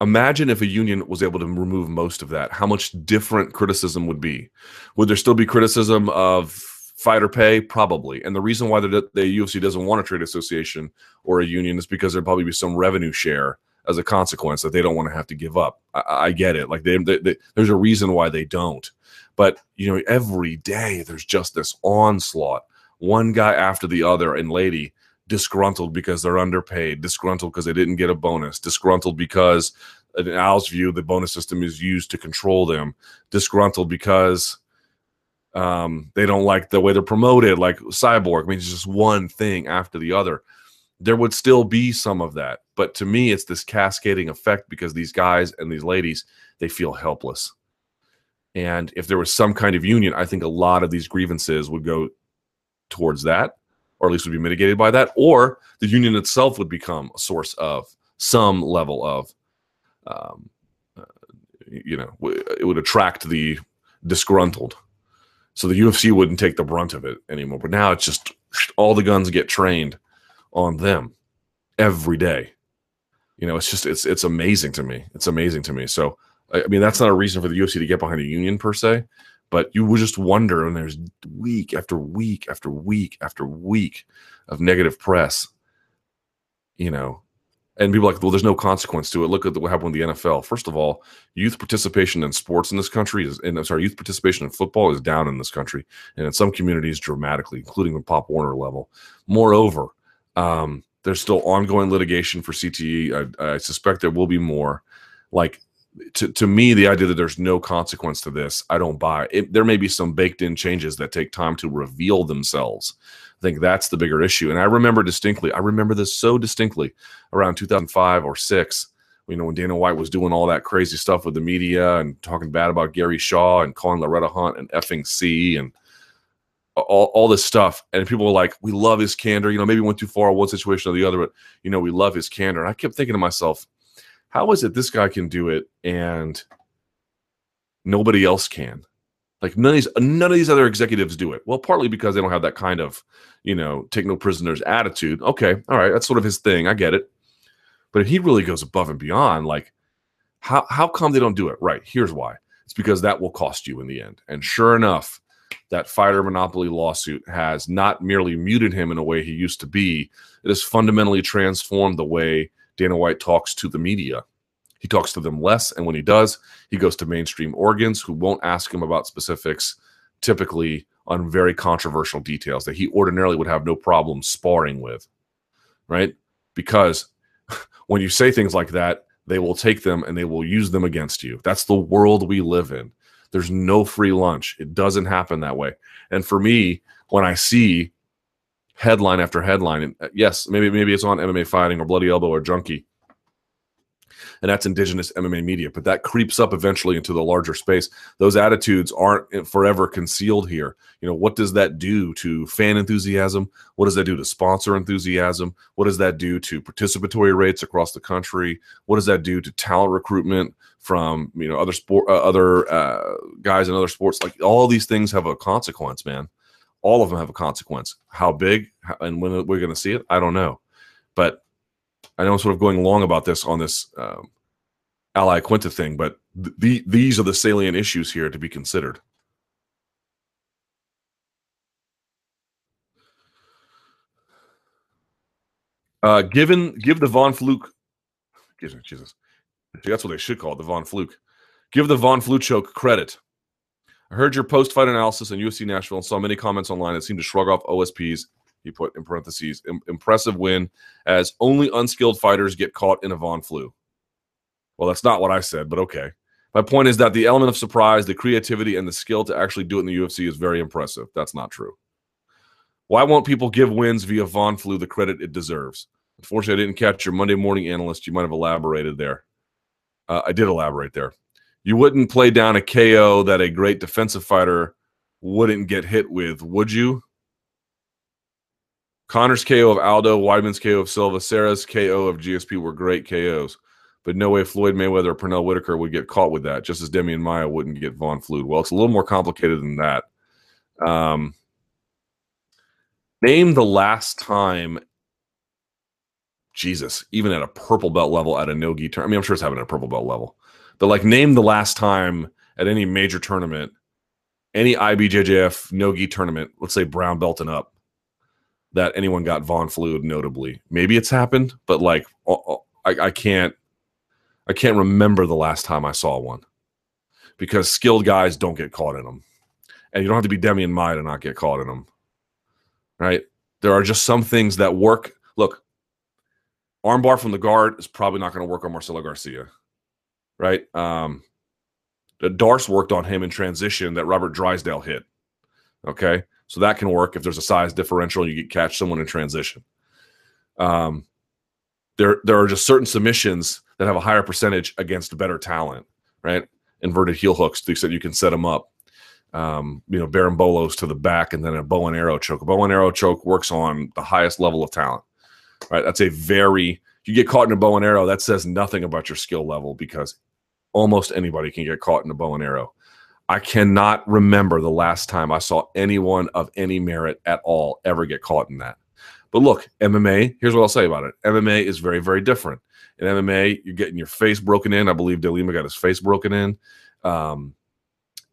Speaker 1: imagine if a union was able to remove most of that, how much different criticism would be. Would there still be criticism of fighter pay probably and the reason why the, the ufc doesn't want a trade association or a union is because there'll probably be some revenue share as a consequence that they don't want to have to give up i, I get it like they, they, they, there's a reason why they don't but you know every day there's just this onslaught one guy after the other and lady disgruntled because they're underpaid disgruntled because they didn't get a bonus disgruntled because in al's view the bonus system is used to control them disgruntled because um, they don't like the way they're promoted, like Cyborg. I mean, it's just one thing after the other. There would still be some of that, but to me, it's this cascading effect because these guys and these ladies they feel helpless. And if there was some kind of union, I think a lot of these grievances would go towards that, or at least would be mitigated by that, or the union itself would become a source of some level of, um, uh, you know, it would attract the disgruntled so the UFC wouldn't take the brunt of it anymore. But now it's just all the guns get trained on them every day. You know, it's just it's it's amazing to me. It's amazing to me. So I mean, that's not a reason for the UFC to get behind a union per se, but you would just wonder when there's week after week after week after week of negative press. You know, and people like, well, there's no consequence to it. Look at what happened with the NFL. First of all, youth participation in sports in this country is, and I'm sorry, youth participation in football is down in this country, and in some communities dramatically, including the Pop Warner level. Moreover, um, There's still ongoing litigation for CTE. I, I suspect there will be more. Like to, to me, the idea that there's no consequence to this, I don't buy. It, there may be some baked in changes that take time to reveal themselves. I think that's the bigger issue. And I remember distinctly, I remember this so distinctly around 2005 or six, you know, when Dana White was doing all that crazy stuff with the media and talking bad about Gary Shaw and calling Loretta Hunt and effing C and all, all this stuff. And people were like, we love his candor. You know, maybe went too far one situation or the other, but, you know, we love his candor. And I kept thinking to myself, how is it this guy can do it and nobody else can? Like none of these none of these other executives do it. Well, partly because they don't have that kind of, you know, take no prisoners attitude. Okay, all right, that's sort of his thing. I get it. But if he really goes above and beyond, like how how come they don't do it? Right. Here's why. It's because that will cost you in the end. And sure enough, that fighter monopoly lawsuit has not merely muted him in a way he used to be, it has fundamentally transformed the way Dana White talks to the media. He talks to them less, and when he does, he goes to mainstream organs who won't ask him about specifics, typically on very controversial details that he ordinarily would have no problem sparring with, right? Because when you say things like that, they will take them and they will use them against you. That's the world we live in. There's no free lunch. It doesn't happen that way. And for me, when I see headline after headline. And uh, yes, maybe maybe it's on MMA Fighting or Bloody Elbow or Junkie, and that's indigenous MMA media. But that creeps up eventually into the larger space. Those attitudes aren't forever concealed here. You know, what does that do to fan enthusiasm? What does that do to sponsor enthusiasm? What does that do to participatory rates across the country? What does that do to talent recruitment from you know other sport, uh, other uh, guys in other sports? Like all these things have a consequence, man all of them have a consequence. How big and when we're going to see it, I don't know. But I know I'm sort of going long about this on this um, Al Iaquinta thing, but th- the, these are the salient issues here to be considered. Uh, given give the Von Fluke, Jesus, that's what they should call it, the Von Fluke. Give the Von Flue choke credit. I heard your post fight analysis on UFC Nashville and saw many comments online that seemed to shrug off OSPs. He put in parentheses, impressive win as only unskilled fighters get caught in a Von Flue. Well, that's not what I said, but okay. My point is that the element of surprise, the creativity, and the skill to actually do it in the UFC is very impressive. That's not true. Why won't people give wins via Von Flue the credit it deserves? Unfortunately, I didn't catch your Monday morning analyst. You might have elaborated there. Uh, I did elaborate there you wouldn't play down a KO that a great defensive fighter wouldn't get hit with, would you? Conor's KO of Aldo, Weidman's KO of Silva, Serra's KO of GSP were great KOs, but no way Floyd Mayweather or Pernell Whitaker would get caught with that, just as Demian Maia wouldn't get Von Flue. Well, it's a little more complicated than that. Um, name the last time Jesus, even at a purple belt level at a no gi turn. I mean, I'm sure it's happening at a purple belt level. But like, name the last time at any major tournament, any IBJJF no gi tournament, let's say brown belt and up, that anyone got Von Fluid notably. Maybe it's happened, but like, I, I can't, I can't remember the last time I saw one because skilled guys don't get caught in them, and you don't have to be Demian Maia to not get caught in them, right? There are just some things that work. Look, armbar from the guard is probably not going to work on Marcelo Garcia right? Um, Darce worked on him in transition that Robert Drysdale hit. Okay, so that can work if there's a size differential. You get catch someone in transition. Um, there there are just certain submissions that have a higher percentage against better talent, right? Inverted heel hooks to the extent you can set them up. Um, you know, bolos to the back and then a bow and arrow choke. A bow and arrow choke works on the highest level of talent, right? That's a very you get caught in a bow and arrow. That says nothing about your skill level because almost anybody can get caught in a bow and arrow. I cannot remember the last time I saw anyone of any merit at all ever get caught in that. But look, MMA, here's what I'll say about it. MMA is very, very different. In MMA, you're getting your face broken in. I believe De Lima got his face broken in. Um,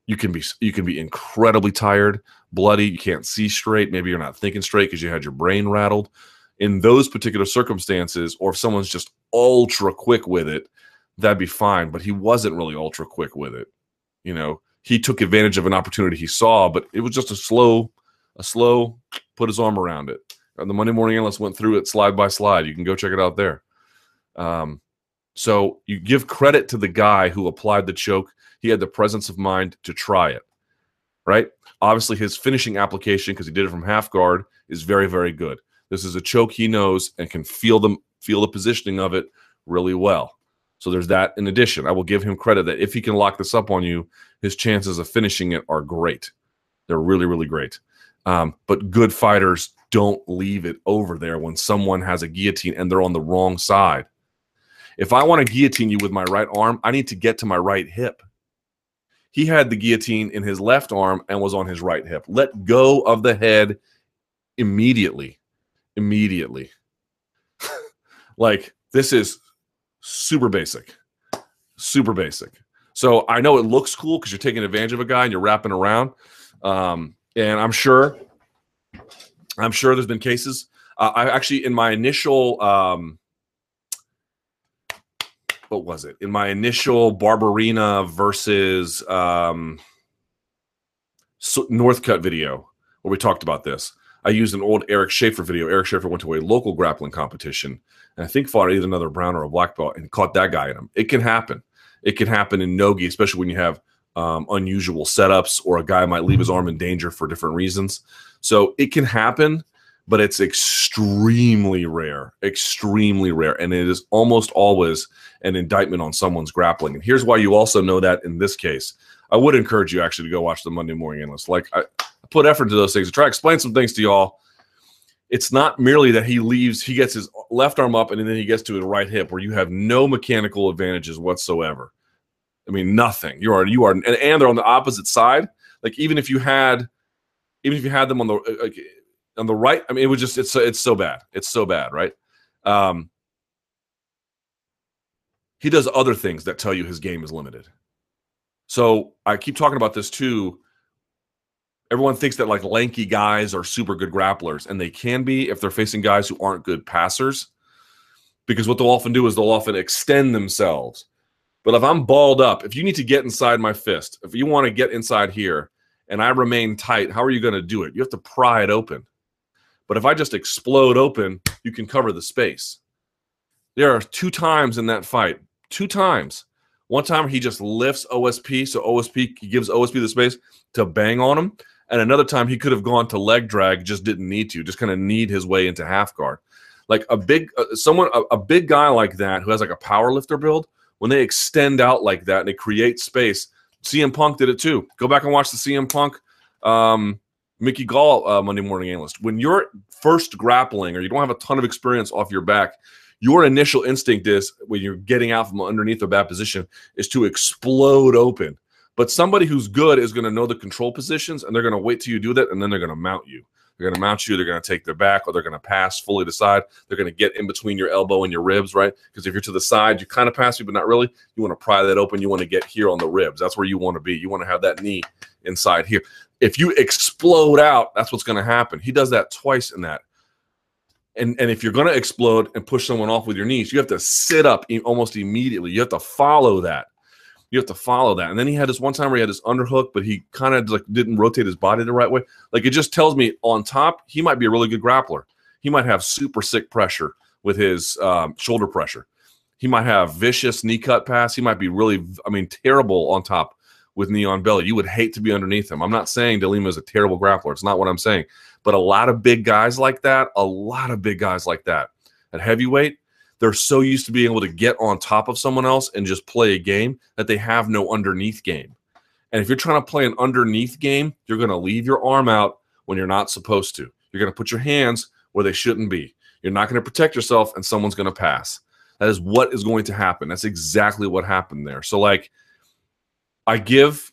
Speaker 1: you can be you can be incredibly tired, bloody, you can't see straight, maybe you're not thinking straight because you had your brain rattled. In those particular circumstances, or if someone's just ultra quick with it, that'd be fine. But he wasn't really ultra quick with it. You know, he took advantage of an opportunity he saw, but it was just a slow, a slow put his arm around it. The Monday Morning Analyst went through it slide by slide. You can go check it out there. Um, so you give credit to the guy who applied the choke. He had the presence of mind to try it, right? Obviously, his finishing application, because he did it from half guard, is very, very good. This is a choke he knows and can feel them feel the positioning of it really well. So there's that. In addition, I will give him credit that if he can lock this up on you, his chances of finishing it are great. They're really, really great. Um, but good fighters don't leave it over there when someone has a guillotine and they're on the wrong side. If I want to guillotine you with my right arm, I need to get to my right hip. He had the guillotine in his left arm and was on his right hip. Let go of the head immediately. Immediately. like this is super basic. Super basic. So I know it looks cool because you're taking advantage of a guy and you're wrapping around. Um, and I'm sure, I'm sure there's been cases. Uh, I actually, in my initial, um, what was it? In my initial Barberena versus um, Northcutt video, where we talked about this, I used an old Eric Schafer video. Eric Schafer went to a local grappling competition and I think fought either another brown or a black belt and caught that guy in him. It can happen. It can happen in nogi, especially when you have um, unusual setups or a guy might leave his arm in danger for different reasons. So it can happen, but it's extremely rare, extremely rare. And it is almost always an indictment on someone's grappling. And here's why you also know that in this case. I would encourage you actually to go watch the Monday Morning Analyst. Like I, I put effort into those things to try to explain some things to y'all. It's not merely that he leaves, he gets his left arm up and then he gets to his right hip where you have no mechanical advantages whatsoever. I mean, nothing. You are you are, and, and they're on the opposite side. Like even if you had, even if you had them on the uh, like, on the right, I mean, it was just it's it's so bad. It's so bad, right? Um, he does other things that tell you his game is limited. So I keep talking about this too. Everyone thinks that like lanky guys are super good grapplers, and they can be if they're facing guys who aren't good passers. Because what they'll often do is they'll often extend themselves but if I'm balled up, if you need to get inside my fist, if you want to get inside here and I remain tight, how are you going to do it? You have to pry it open. But if I just explode open, you can cover the space. There are two times in that fight, two times. One time he just lifts OSP, so OSP gives OSP the space to bang on him, and another time he could have gone to leg drag, just didn't need to, just kind of need his way into half guard. Like a big uh, someone, a, a big guy like that who has like a power lifter build when they extend out like that and they create space. CM Punk did it too. Go back and watch the CM Punk um, Mickey Gall uh, Monday Morning Analyst. When you're first grappling or you don't have a ton of experience off your back, your initial instinct is when you're getting out from underneath a bad position is to explode open. But somebody who's good is going to know the control positions and they're going to wait till you do that and then they're going to mount you. They're going to mount you. They're going to take their back, or they're going to pass fully to side. They're going to get in between your elbow and your ribs, right? Because if you're to the side, you kind of pass me, but not really. You want to pry that open. You want to get here on the ribs. That's where you want to be. You want to have that knee inside here. If you explode out, that's what's going to happen. He does that twice in that. And, and if you're going to explode and push someone off with your knees, you have to sit up almost immediately. You have to follow that you have to follow that. And then he had this one time where he had this underhook, but he kind of like didn't rotate his body the right way. Like it just tells me on top, he might be a really good grappler. He might have super sick pressure with his um, shoulder pressure. He might have vicious knee cut pass. He might be really, I mean, terrible on top with knee on belly. You would hate to be underneath him. I'm not saying De Lima is a terrible grappler. It's not what I'm saying. But a lot of big guys like that, a lot of big guys like that at heavyweight, they're so used to being able to get on top of someone else and just play a game that they have no underneath game. And if you're trying to play an underneath game, you're going to leave your arm out when you're not supposed to. You're going to put your hands where they shouldn't be. You're not going to protect yourself, and someone's going to pass. That is what is going to happen. That's exactly what happened there. So, like, I give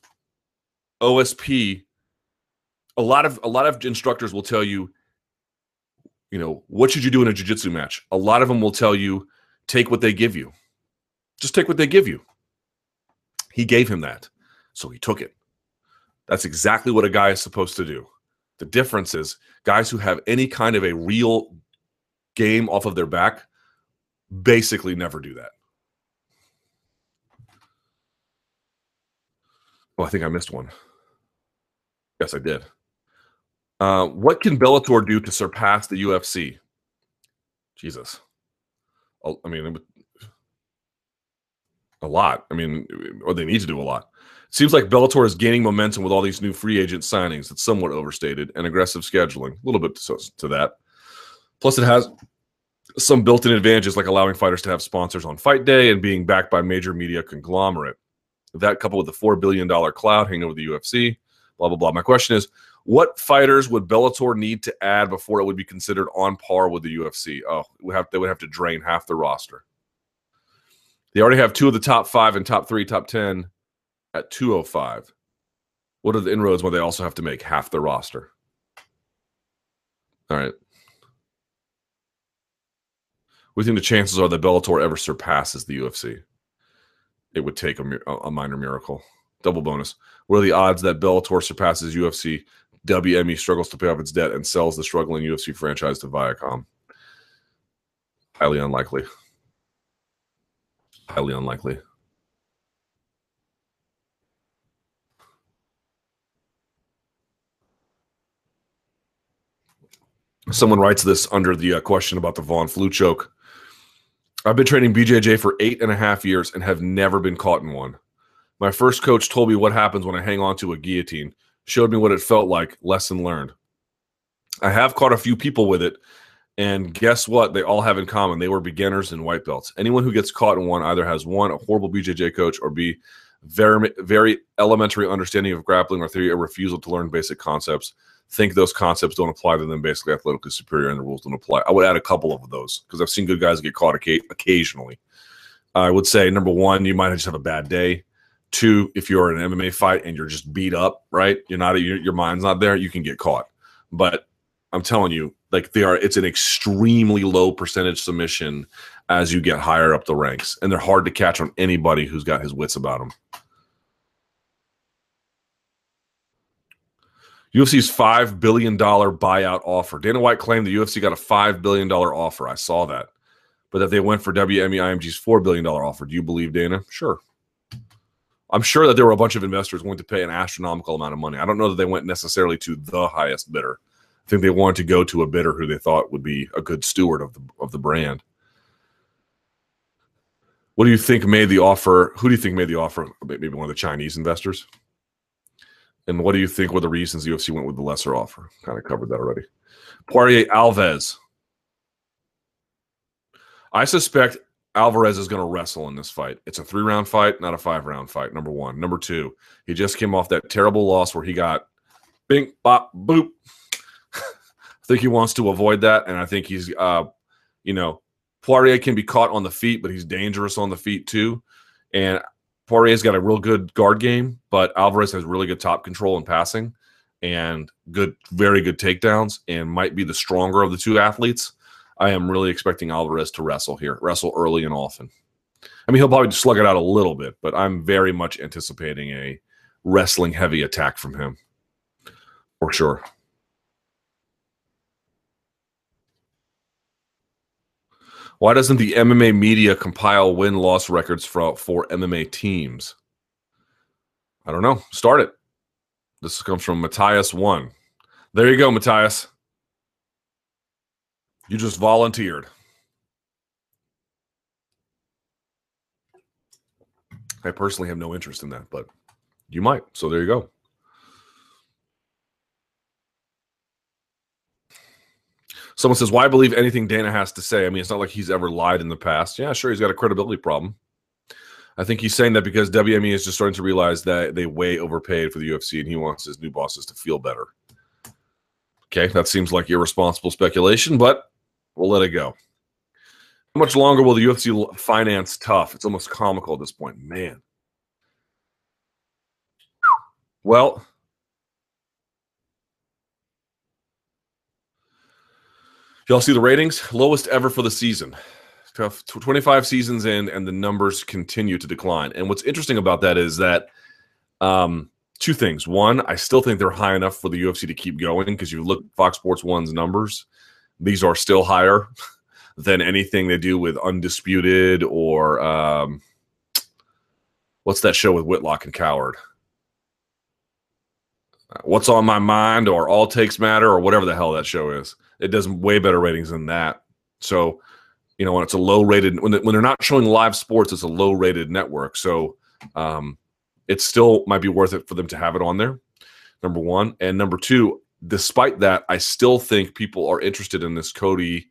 Speaker 1: OSP a lot of a lot of instructors will tell you you know, what should you do in a jiu-jitsu match? A lot of them will tell you, take what they give you. Just take what they give you. He gave him that. So he took it. That's exactly what a guy is supposed to do. The difference is guys who have any kind of a real game off of their back basically never do that. Well, I think I missed one. Yes, I did. Uh, what can Bellator do to surpass the UFC? Jesus. I mean, a lot. I mean, or they need to do a lot. Seems like Bellator is gaining momentum with all these new free agent signings. It's somewhat overstated and aggressive scheduling, a little bit to, to that. Plus, it has some built-in advantages like allowing fighters to have sponsors on fight day and being backed by major media conglomerate. That coupled with the four billion dollar cloud hanging over the UFC, blah blah blah. My question is, what fighters would Bellator need to add before it would be considered on par with the UFC? Oh, we have they would have to drain half the roster. They already have two of the top five and top three, top ten at 205. What are the inroads when they also have to make half the roster? All right. We think the chances are that Bellator ever surpasses the UFC. It would take a, a minor miracle. Double bonus. What are the odds that Bellator surpasses UFC? WME struggles to pay off its debt and sells the struggling UFC franchise to Viacom. Highly unlikely. Highly unlikely. Someone writes this under the uh, question about the Von Flue choke. I've been training BJJ for eight and a half years and have never been caught in one. My first coach told me what happens when I hang on to a guillotine, showed me what it felt like, lesson learned. I have caught a few people with it, and guess what? They all have in common. They were beginners and white belts. Anyone who gets caught in one either has one, a horrible BJJ coach, or B, very, very elementary understanding of grappling or theory, a refusal to learn basic concepts think those concepts don't apply to them basically athletically superior and the rules don't apply. I would add a couple of those because I've seen good guys get caught occasionally. I would say number one, you might just have a bad day. Two, if you're in an MMA fight and you're just beat up, right? You're not your, your mind's not there, you can get caught. But I'm telling you, like they are, it's an extremely low percentage submission as you get higher up the ranks, and they're hard to catch on anybody who's got his wits about them. UFC's $5 billion buyout offer. Dana White claimed the UFC got a $5 billion offer. I saw that. But that they went for WME IMG's $4 billion offer. Do you believe Dana? Sure. I'm sure that there were a bunch of investors willing to pay an astronomical amount of money. I don't know that they went necessarily to the highest bidder. I think they wanted to go to a bidder who they thought would be a good steward of the of the brand. What do you think made the offer? Who do you think made the offer? Maybe one of the Chinese investors. And what do you think were the reasons the UFC went with the lesser offer? Kind of covered that already. Poirier Alves. I suspect Alvarez is going to wrestle in this fight. It's a three round fight, not a five round fight. Number one. Number two, he just came off that terrible loss where he got bink, bop, boop. I think he wants to avoid that. And I think he's, uh, you know, Poirier can be caught on the feet, but he's dangerous on the feet too. And Poirier's got a real good guard game, but Alvarez has really good top control and passing and good, very good takedowns and might be the stronger of the two athletes. I am really expecting Alvarez to wrestle here, wrestle early and often. I mean, he'll probably slug it out a little bit, but I'm very much anticipating a wrestling heavy attack from him for sure. Why doesn't the MMA media compile win loss records for, for MMA teams? I don't know. Start it. This comes from Matthias One. There you go, Matthias. You just volunteered. I personally have no interest in that, but you might. So there you go. Someone says, "Why believe anything Dana has to say?" I mean, it's not like he's ever lied in the past. Yeah, sure, he's got a credibility problem. I think he's saying that because WME is just starting to realize that they way overpaid for the UFC, and he wants his new bosses to feel better. Okay, that seems like irresponsible speculation, but we'll let it go. How much longer will the UFC finance TUF? It's almost comical at this point, man. Well, Y'all see the ratings? Lowest ever for the season. TUF 25 seasons in, and the numbers continue to decline. And what's interesting about that is that um, two things. One, I still think they're high enough for the UFC to keep going because you look Fox Sports One's numbers; these are still higher than anything they do with Undisputed or um, what's that show with Whitlock and Cowherd? What's on my mind or All Takes Matter or whatever the hell that show is. It does way better ratings than that. So, you know, when it's a low rated, when, when they're not showing live sports, it's a low rated network. So, um, it still might be worth it for them to have it on there. Number one. And number two, despite that, I still think people are interested in this Cody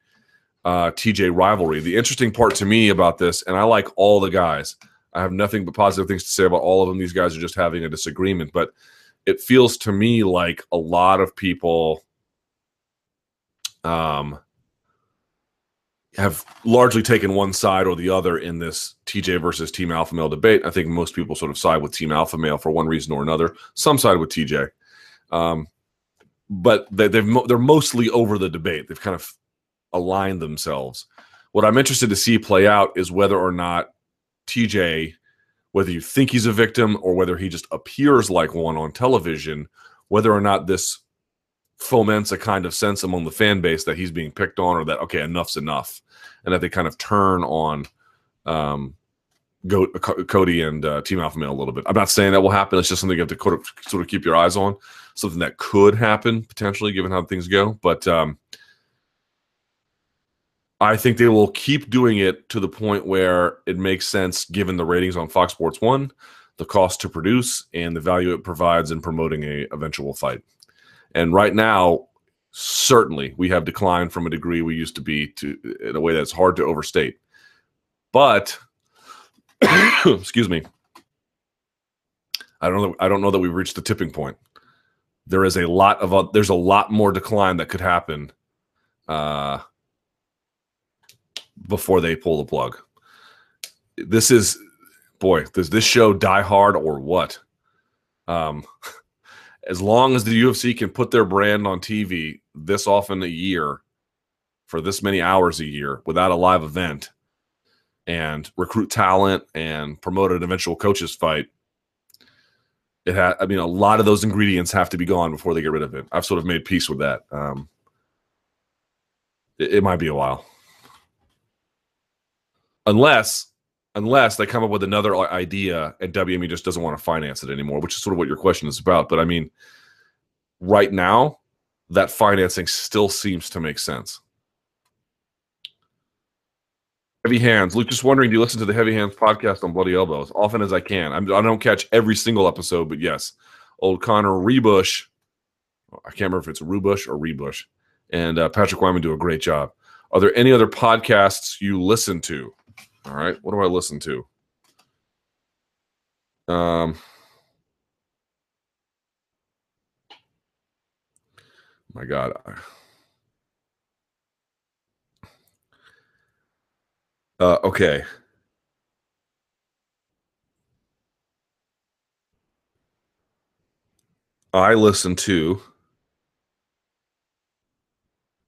Speaker 1: uh, TJ rivalry. The interesting part to me about this, and I like all the guys, I have nothing but positive things to say about all of them. These guys are just having a disagreement, but it feels to me like a lot of people um, have largely taken one side or the other in this TJ versus Team Alpha Male debate. I think most people sort of side with Team Alpha Male for one reason or another. Some side with TJ, um, but they, they've they're mostly over the debate. They've kind of aligned themselves. What I'm interested to see play out is whether or not TJ, whether you think he's a victim or whether he just appears like one on television, whether or not this foments a kind of sense among the fan base that he's being picked on or that okay enough's enough and that they kind of turn on um, Go, Cody and uh, Team Alpha Male a little bit. I'm not saying that will happen. It's just something you have to sort of keep your eyes on. Something that could happen potentially, given how things go. But um, I think they will keep doing it to the point where it makes sense given the ratings on Fox Sports 1, the cost to produce, and the value it provides in promoting a eventual fight. And right now, certainly we have declined from a degree we used to be to in a way that's hard to overstate. But excuse me. I don't know I don't know that we've reached the tipping point. There is a lot of uh, there's a lot more decline that could happen uh before they pull the plug. This is, boy, does this show die hard or what? Um, as long as the UFC can put their brand on TV this often a year for this many hours a year without a live event and recruit talent and promote an eventual coaches fight, it had, I mean, a lot of those ingredients have to be gone before they get rid of it. I've sort of made peace with that. Um, it, it might be a while unless unless they come up with another idea and WME just doesn't want to finance it anymore, which is sort of what your question is about. But I mean, right now, that financing still seems to make sense. Heavy Hands. Luke, just wondering, do you listen to the Heavy Hands podcast on Bloody Elbows often as I can? I'm, I do not catch every single episode, but yes, old Connor Rebush. I can't remember if it's Rubush or Rebush, and uh, Patrick Wyman do a great job. Are there any other podcasts you listen to? All right. What do I listen to? Um, my God. Uh, okay. I listen to.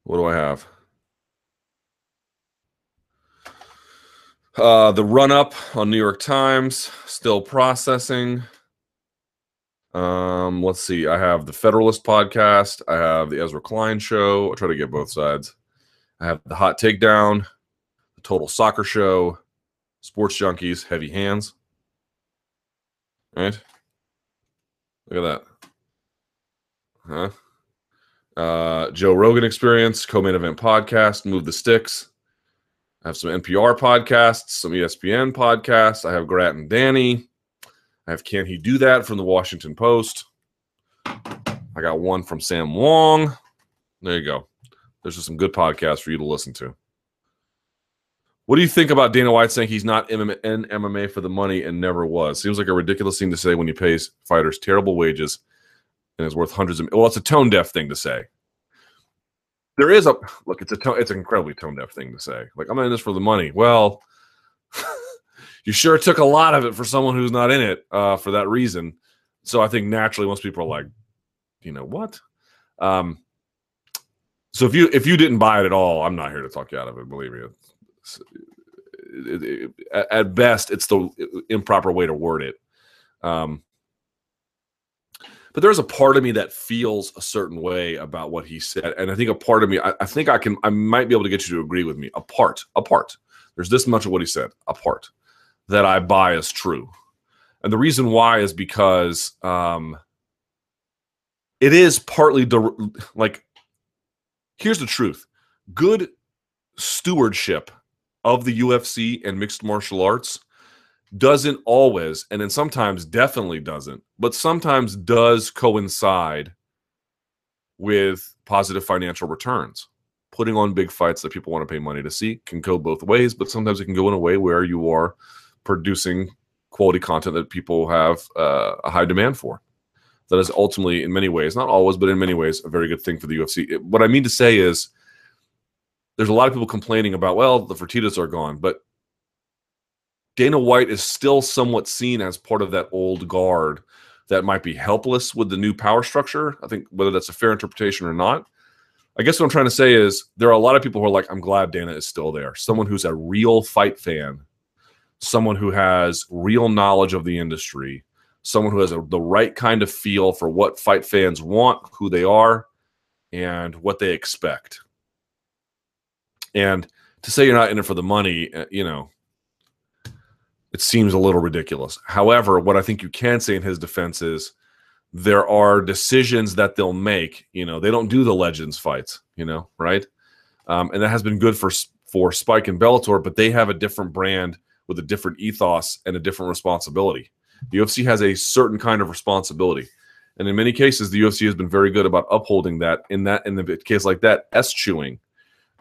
Speaker 1: What do I have? Uh, the run up on New York Times, still processing. Um, let's see. I have the Federalist podcast. I have the Ezra Klein show. I try to get both sides. I have the Hot Takedown, Total Soccer Show, Sports Junkies, Heavy Hands. Right? Look at that. Huh? Uh, Joe Rogan Experience, Co-Main Event Podcast, Move the Sticks. I have some NPR podcasts, some ESPN podcasts. I have Grant and Danny. I have Can He Do That from the Washington Post. I got one from Sam Wong. There you go. There's just some good podcasts for you to listen to. What do you think about Dana White saying he's not in MMA for the money and never was? Seems like a ridiculous thing to say when he pays fighters terrible wages and is worth hundreds of. Well, it's a tone deaf thing to say there is a look. It's a tone, it's an incredibly tone deaf thing to say. Like I'm in this for the money. Well, you sure took a lot of it for someone who's not in it uh, for that reason. So I think naturally most people are like, you know what? Um, so if you if you didn't buy it at all, I'm not here to talk you out of it. Believe me. It, it, at best, it's the improper way to word it. Um, but there's a part of me that feels a certain way about what he said and i think a part of me I, I, think i can i might be able to get you to agree with me a part a part. There's this much of what he said a part that i buy as true. And the reason why is because um it is partly the like here's the truth. Good stewardship of the UFC and mixed martial arts doesn't always and then sometimes definitely doesn't but sometimes does coincide with positive financial returns. Putting on big fights that people want to pay money to see can go both ways but sometimes it can go in a way where you are producing quality content that people have uh, a high demand for. That is ultimately in many ways not always but in many ways a very good thing for the ufc what i mean to say is there's a lot of people complaining about well the Fertittas are gone but Dana White is still somewhat seen as part of that old guard that might be helpless with the new power structure. I think whether that's a fair interpretation or not. I guess what I'm trying to say is there are a lot of people who are like, I'm glad Dana is still there. Someone who's a real fight fan, someone who has real knowledge of the industry, someone who has a, the right kind of feel for what fight fans want, who they are, and what they expect. And to say you're not in it for the money, uh, you know, it seems a little ridiculous. However, what I think you can say in his defense is there are decisions that they'll make. You know, they don't do the legends fights. You know, right? Um, and that has been good for for Spike and Bellator, but they have a different brand with a different ethos and a different responsibility. The UFC has a certain kind of responsibility, and in many cases, the UFC has been very good about upholding that. In that, in the case like that, eschewing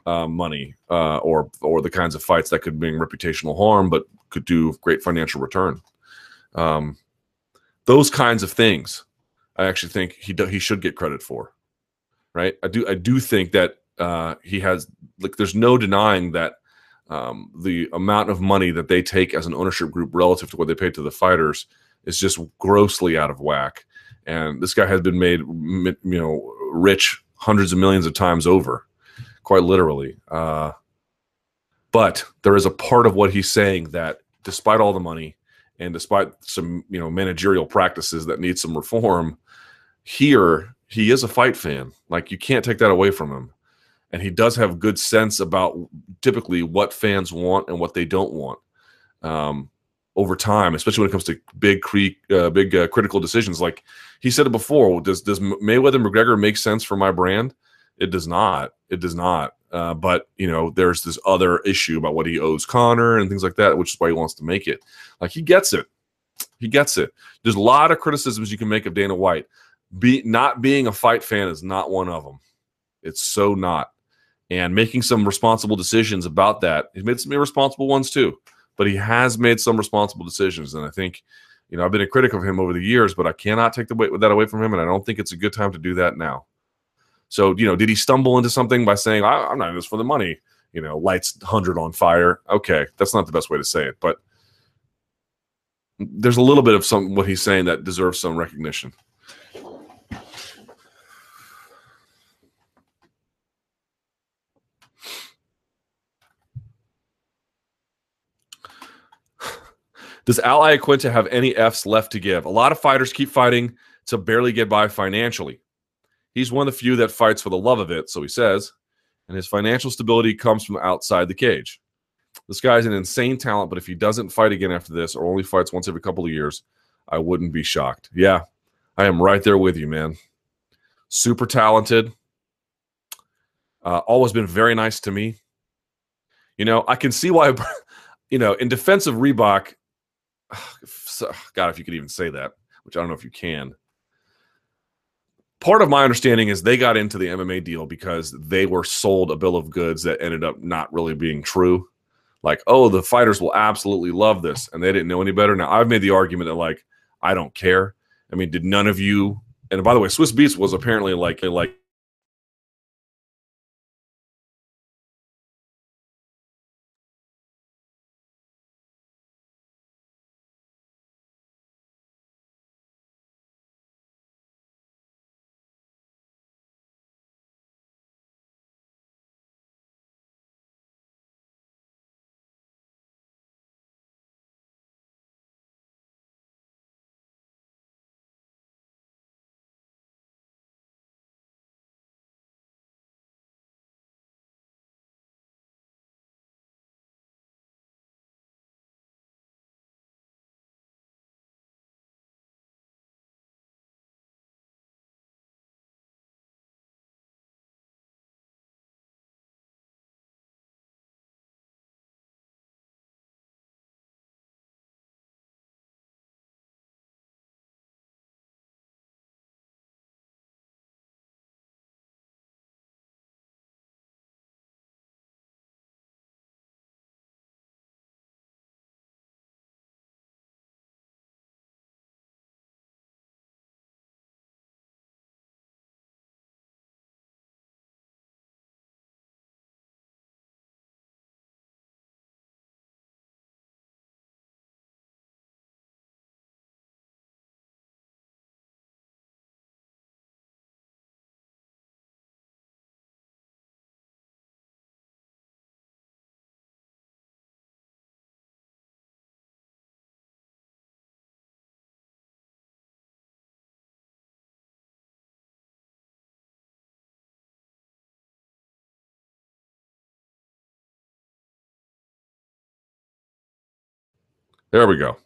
Speaker 1: uh, money uh, or or the kinds of fights that could bring reputational harm, but could do great financial return. Um, those kinds of things, I actually think he do, he should get credit for. Right, I do I do think that uh, he has like there's no denying that um, the amount of money that they take as an ownership group relative to what they pay to the fighters is just grossly out of whack. And this guy has been made, you know, rich hundreds of millions of times over quite literally. Uh, but there is a part of what he's saying that, despite all the money and despite some you know managerial practices that need some reform, here he is a fight fan. Like you can't take that away from him, and he does have good sense about typically what fans want and what they don't want. Um, over time, especially when it comes to big, uh, big uh, critical decisions. Like he said it before, does does Mayweather McGregor make sense for my brand? It does not. It does not. Uh, but you know, there's this other issue about what he owes Conor and things like that, which is why he wants to make it. Like he gets it. He gets it. There's a lot of criticisms you can make of Dana White. Be not being a fight fan is not one of them. It's so not. And making some responsible decisions about that. He's made some irresponsible ones too, but he has made some responsible decisions. And I think, you know, I've been a critic of him over the years, but I cannot take the weight that away from him, and I don't think it's a good time to do that now. So, you know, did he stumble into something by saying, I- am not in this for the money? You know, lights 100 on fire. Okay, that's not the best way to say it, but there's a little bit of some what he's saying that deserves some recognition. Does Al Iaquinta have any F's left to give? A lot of fighters keep fighting to barely get by financially. He's one of the few that fights for the love of it, so he says, and his financial stability comes from outside the cage. This guy's an insane talent, but if he doesn't fight again after this or only fights once every couple of years, I wouldn't be shocked. Yeah, I am right there with you, man. Super talented. Uh, always been very nice to me. You know, I can see why, you know, in defense of Reebok, God, if you could even say that, which I don't know if you can part of my understanding is they got into the MMA deal because they were sold a bill of goods that ended up not really being true. Like, oh, the fighters will absolutely love this, and they didn't know any better. Now, I've made the argument that like I don't care. I mean, did none of you? And by the way, Swizz Beatz was apparently like like There we go.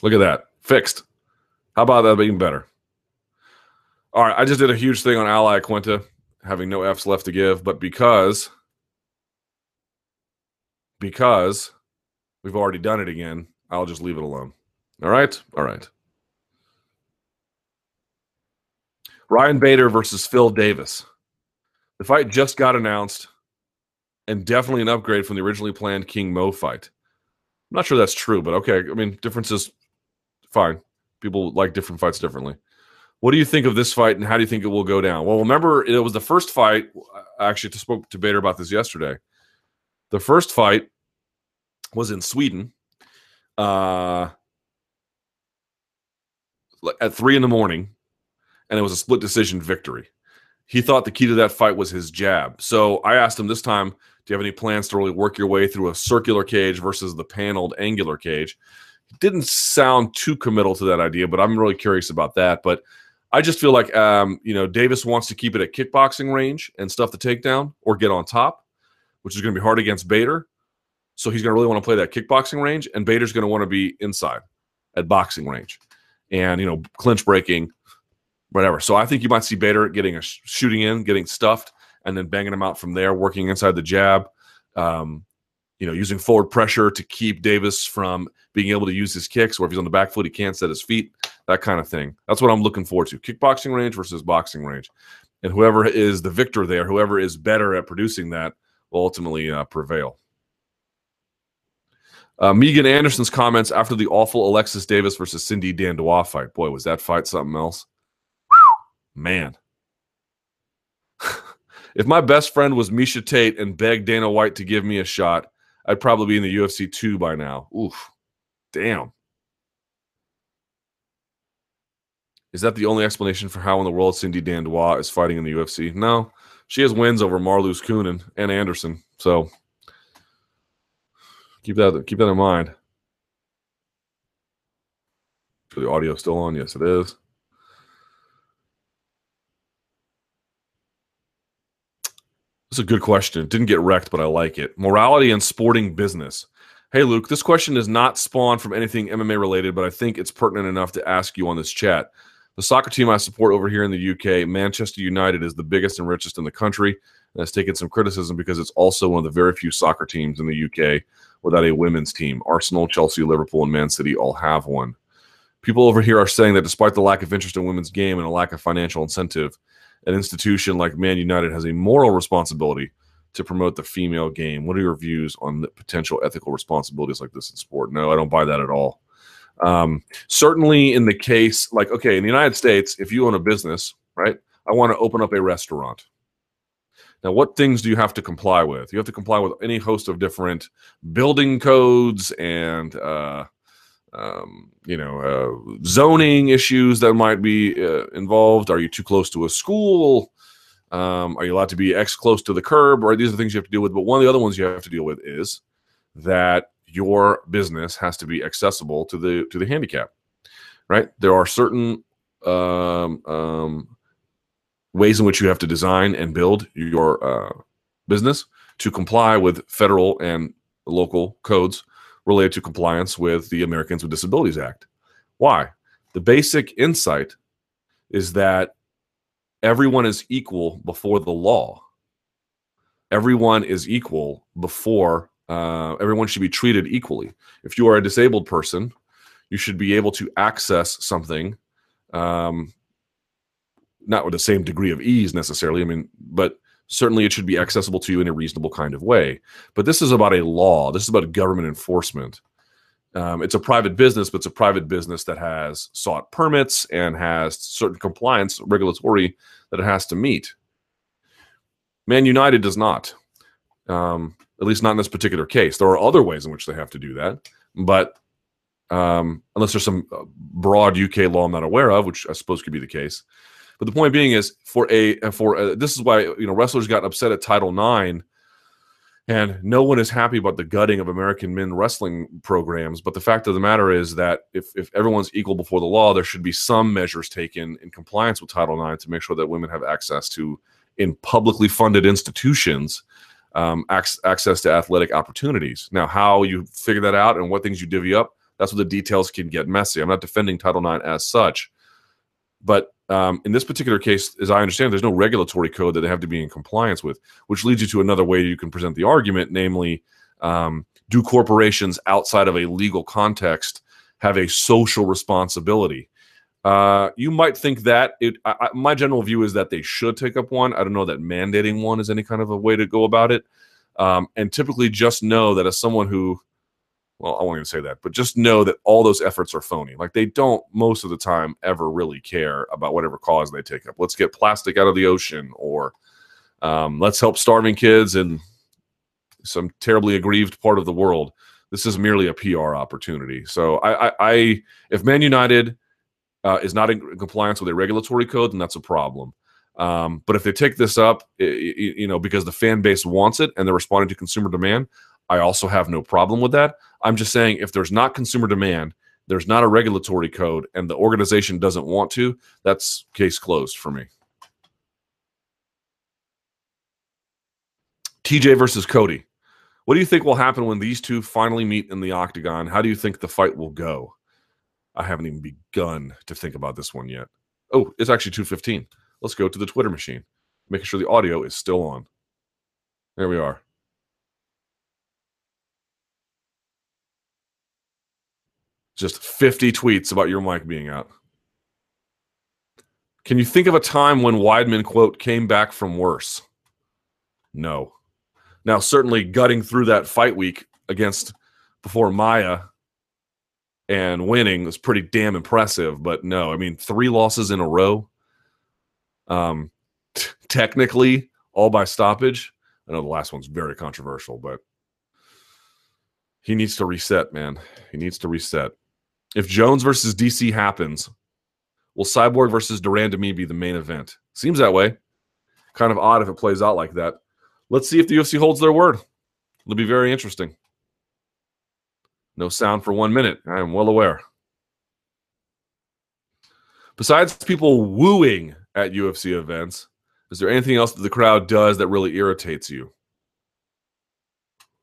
Speaker 1: Look at that. Fixed. How about that being better? All right, I just did a huge thing on Al Iaquinta, having no F's left to give, but because because we've already done it again, I'll just leave it alone. All right? All right. Ryan Bader versus Phil Davis. The fight just got announced and definitely an upgrade from the originally planned King Mo fight. I'm not sure that's true, but okay. I mean, differences, fine. People like different fights differently. What do you think of this fight, and how do you think it will go down? Well, remember, it was the first fight. I actually spoke to Bader about this yesterday. The first fight was in Sweden uh, at three in the morning, and it was a split decision victory. He thought the key to that fight was his jab. So I asked him this time do you have any plans to really work your way through a circular cage versus the paneled angular cage? It didn't sound too committal to that idea, but I'm really curious about that. But I just feel like um, you know Davis wants to keep it at kickboxing range and stuff the takedown or get on top, which is going to be hard against Bader. So he's going to really want to play that kickboxing range, and Bader's going to want to be inside at boxing range, and you know clinch breaking, whatever. So I think you might see Bader getting a sh- shooting in, getting stuffed, and then banging him out from there, working inside the jab. Um, you know, using forward pressure to keep Davis from being able to use his kicks, or if he's on the back foot, he can't set his feet, that kind of thing. That's what I'm looking forward to. Kickboxing range versus boxing range. And whoever is the victor there, whoever is better at producing that, will ultimately uh, prevail. Uh, Megan Anderson's comments after the awful Alexis Davis versus Cindy Dandois fight. Boy, was that fight something else? Man. If my best friend was Miesha Tate and begged Dana White to give me a shot, I'd probably be in the UFC 2 by now. Oof. Damn. Is that the only explanation for how in the world Cindy Dandois is fighting in the UFC? No. She has wins over Marloes Coenen and Anderson. So keep that keep that in mind. The audio still on? Yes, it is. That's a good question. It didn't get wrecked, but I like it. Morality and sporting business. Hey, Luke, this question is not spawned from anything MMA related, but I think it's pertinent enough to ask you on this chat. The soccer team I support over here in the UK, Manchester United, is the biggest and richest in the country and has taken some criticism because it's also one of the very few soccer teams in the UK without a women's team. Arsenal, Chelsea, Liverpool, and Man City all have one. People over here are saying that despite the lack of interest in women's game and a lack of financial incentive, an institution like Man United has a moral responsibility to promote the female game. What are your views on the potential ethical responsibilities like this in sport? No, I don't buy that at all. Um, certainly, in the case, like, okay, in the United States, if you own a business, right, I want to open up a restaurant. Now, what things do you have to comply with? You have to comply with any host of different building codes and uh, um, you know, uh, zoning issues that might be uh, involved. Are you too close to a school? Um, are you allowed to be X close to the curb? Or these are the things you have to deal with. But one of the other ones you have to deal with is that your business has to be accessible to the to the handicap. Right? There are certain um, um, ways in which you have to design and build your uh, business to comply with federal and local codes related to compliance with the Americans with Disabilities Act. Why? The basic insight is that everyone is equal before the law. Everyone is equal before, uh, everyone should be treated equally. If you are a disabled person, you should be able to access something, um, not with the same degree of ease necessarily. I mean, but certainly it should be accessible to you in a reasonable kind of way. But this is about a law. This is about government enforcement. Um, it's a private business, but it's a private business that has sought permits and has certain compliance regulatory that it has to meet. Man United does not, um, at least not in this particular case. There are other ways in which they have to do that, but um, unless there's some uh, broad UK law I'm not aware of, which I suppose could be the case, but the point being is for a for a, this is why you know wrestlers got upset at Title IX, and no one is happy about the gutting of American men wrestling programs. But the fact of the matter is that if if everyone's equal before the law, there should be some measures taken in compliance with Title IX to make sure that women have access to in publicly funded institutions um, access to athletic opportunities. Now, how you figure that out and what things you divvy up, That's where the details can get messy. I'm not defending Title IX as such, but um, in this particular case, as I understand, there's no regulatory code that they have to be in compliance with, which leads you to another way you can present the argument, namely, um, do corporations outside of a legal context have a social responsibility? Uh, you might think that it. I, I, my general view is that they should take up one. I don't know that mandating one is any kind of a way to go about it. Um, and typically, just know that as someone who, well, I won't even say that, but just know that all those efforts are phony. Like they don't most of the time ever really care about whatever cause they take up. Let's get plastic out of the ocean, or um, let's help starving kids in some terribly aggrieved part of the world. This is merely a PR opportunity. So I, I, I if Man United uh, is not in compliance with a regulatory code, then that's a problem. Um, but if they take this up, it, you know, because the fan base wants it and they're responding to consumer demand, I also have no problem with that. I'm just saying if there's not consumer demand, there's not a regulatory code, and the organization doesn't want to, that's case closed for me. TJ versus Cody. What do you think will happen when these two finally meet in the octagon? How do you think the fight will go? I haven't even begun to think about this one yet. Oh, it's actually 215. Let's go to the Twitter machine, making sure the audio is still on. There we are. Just 50 tweets about your mic being out. Can you think of a time when Weidman, quote, came back from worse? No. Now, certainly gutting through that fight week against before Maia and winning was pretty damn impressive. But no, I mean, three losses in a row. Um, t- technically, all by stoppage. I know the last one's very controversial, but he needs to reset, man. He needs to reset. If Jones versus DC happens, will Cyborg versus Duran to me be the main event? Seems that way. Kind of odd if it plays out like that. Let's see if the UFC holds their word. It'll be very interesting. No sound for one minute. I am well aware. Besides people wooing at UFC events, is there anything else that the crowd does that really irritates you?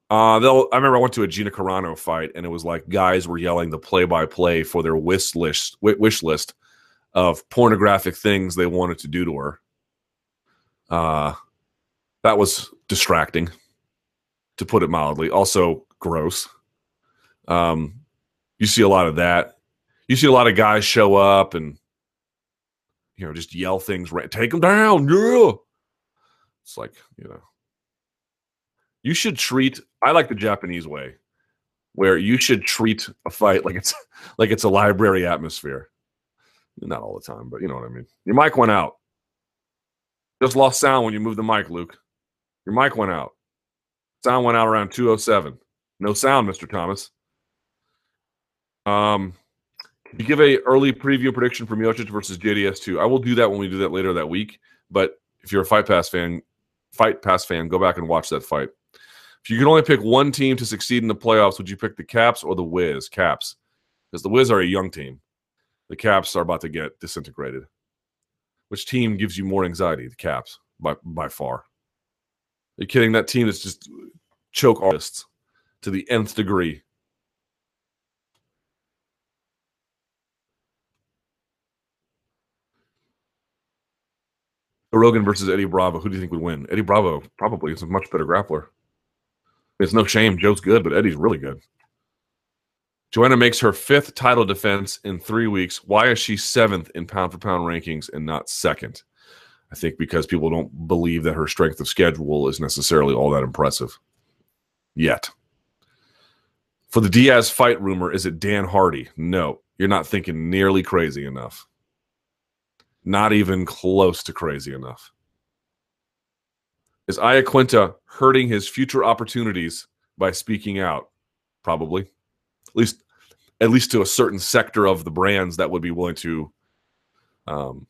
Speaker 1: Uh. I remember I went to a Gina Carano fight, and it was like guys were yelling the play-by-play for their wish list, wish list of pornographic things they wanted to do to her. Uh, that was distracting, to put it mildly. Also gross. Um, you see a lot of that. You see a lot of guys show up and you know just yell things. Take them down, yeah. It's like you know, you should treat. I like the Japanese way, where you should treat a fight like it's like it's a library atmosphere. Not all the time, but you know what I mean. Your mic went out. Just lost sound when you moved the mic, Luke. Your mic went out. Sound went out around 207. No sound, Mr. Thomas. Um, you give a early preview prediction for Miocic versus JDS2. I will do that when we do that later that week. But if you're a Fight Pass fan, Fight Pass fan, go back and watch that fight. If you could only pick one team to succeed in the playoffs, would you pick the Caps or the Wiz? Caps, because the Wiz are a young team. The Caps are about to get disintegrated. Which team gives you more anxiety? The Caps, by by far. Are you kidding? That team is just choke artists to the nth degree. Rogan versus Eddie Bravo. Who do you think would win? Eddie Bravo probably is a much better grappler. It's no shame. Joe's good, but Eddie's really good. Joanna makes her fifth title defense in three weeks. Why is she seventh in pound for pound rankings and not second? I think because people don't believe that her strength of schedule is necessarily all that impressive yet. For the Diaz fight rumor, is it Dan Hardy? No, you're not thinking nearly crazy enough. Not even close to crazy enough. Is Iaquinta hurting his future opportunities by speaking out? Probably. At least at least to a certain sector of the brands that would be willing to um,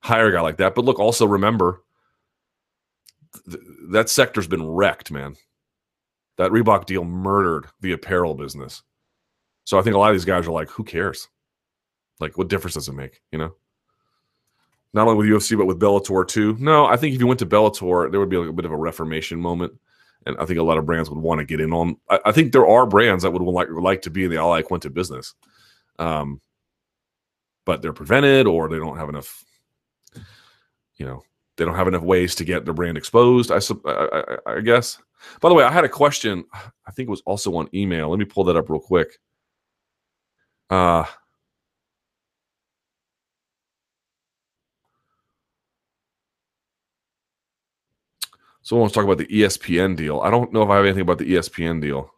Speaker 1: hire a guy like that. But look, also remember th- that sector's been wrecked, man. That Reebok deal murdered the apparel business. So I think a lot of these guys are like, who cares? Like, what difference does it make? You know? Not only with UFC but with Bellator too. No, I think if you went to Bellator, there would be like a bit of a reformation moment. and I think a lot of brands would want to get in on. I, I think there are brands that would like would like to be in the Al Iaquinta business, um, but they're prevented or they don't have enough. You know, they don't have enough ways to get their brand exposed. I, I, I, I guess. By the way, I had a question. I think it was also on email. Let me pull that up real quick. Uh, Someone wants to talk about the ESPN deal. I don't know if I have anything about the ESPN deal.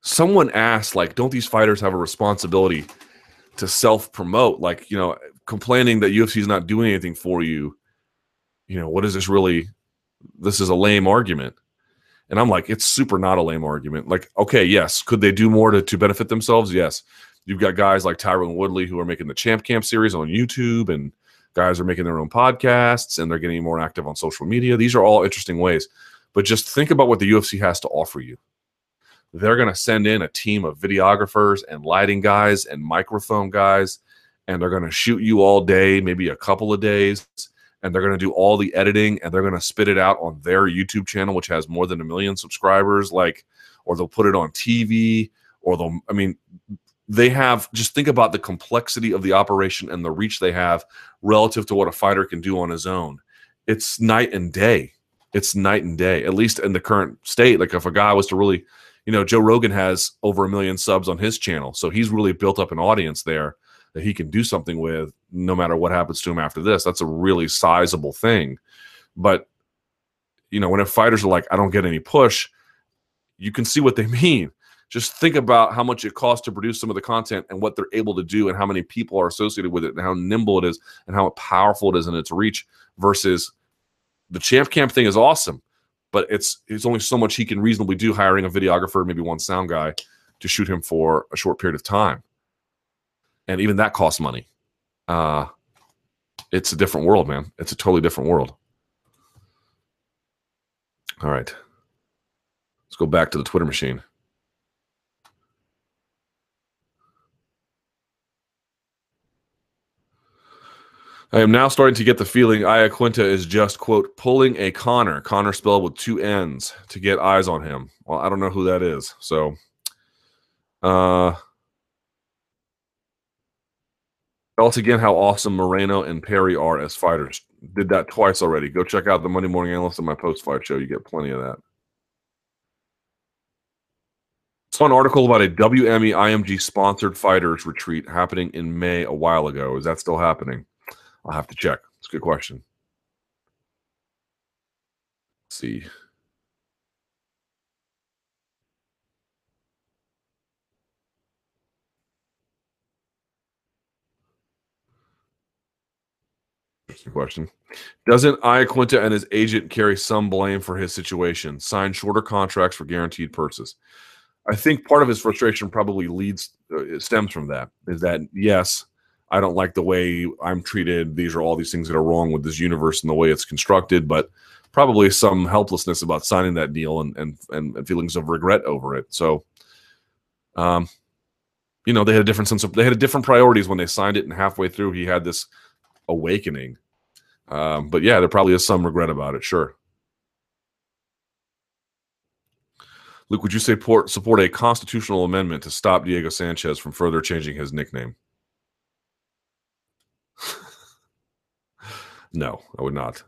Speaker 1: Someone asked, like, don't these fighters have a responsibility to self promote? Like, you know, complaining that UFC is not doing anything for you. You know, what is this really? This is a lame argument. And I'm like, it's super not a lame argument. Like, okay, yes, could they do more to, to benefit themselves? Yes. You've got guys like Tyron Woodley who are making the Champ Camp series on YouTube and guys are making their own podcasts and they're getting more active on social media. These are all interesting ways. But just think about what the UFC has to offer you. They're going to send in a team of videographers and lighting guys and microphone guys, and they're going to shoot you all day, maybe a couple of days, and they're going to do all the editing and they're going to spit it out on their YouTube channel, which has more than a million subscribers. Like, or they'll put it on TV, or they'll, I mean, they have just think about the complexity of the operation and the reach they have relative to what a fighter can do on his own. It's night and day. It's night and day, at least in the current state. Like if a guy was to really, you know, Joe Rogan has over a million subs on his channel. So he's really built up an audience there that he can do something with no matter what happens to him after this. That's a really sizable thing. But, you know, when fighters are like, I don't get any push, you can see what they mean just think about how much it costs to produce some of the content and what they're able to do and how many people are associated with it and how nimble it is and how powerful it is in its reach versus the champ camp thing is awesome but it's it's only so much he can reasonably do hiring a videographer maybe one sound guy to shoot him for a short period of time. And even that costs money. Uh it's a different world man. It's a totally different world. All right. Let's go back to the twitter machine I am now starting to get the feeling Iaquinta is just, quote, pulling a Conor, Conor spelled with two N's, to get eyes on him. Well, I don't know who that is. So, uh, us again how awesome Moreno and Perry are as fighters. Did that twice already. Go check out the Monday Morning Analyst on my post fight show. You get plenty of that. Saw an article about a WME IMG sponsored fighters retreat happening in May a while ago. Is that still happening? I'll have to check. It's a good question. Let's see. question. Doesn't Iaquinta and his agent carry some blame for his situation? Sign shorter contracts for guaranteed purses. I think part of his frustration probably leads uh, stems from that. Is that yes, I don't like the way I'm treated. These are all these things that are wrong with this universe and the way it's constructed, but probably some helplessness about signing that deal and and and feelings of regret over it. So, um, you know, they had a different sense of they had a different priorities when they signed it, and halfway through, he had this awakening. Um, but yeah, there probably is some regret about it. Sure. Luke, would you say support, support a constitutional amendment to stop Diego Sanchez from further changing his nickname? No, I would not.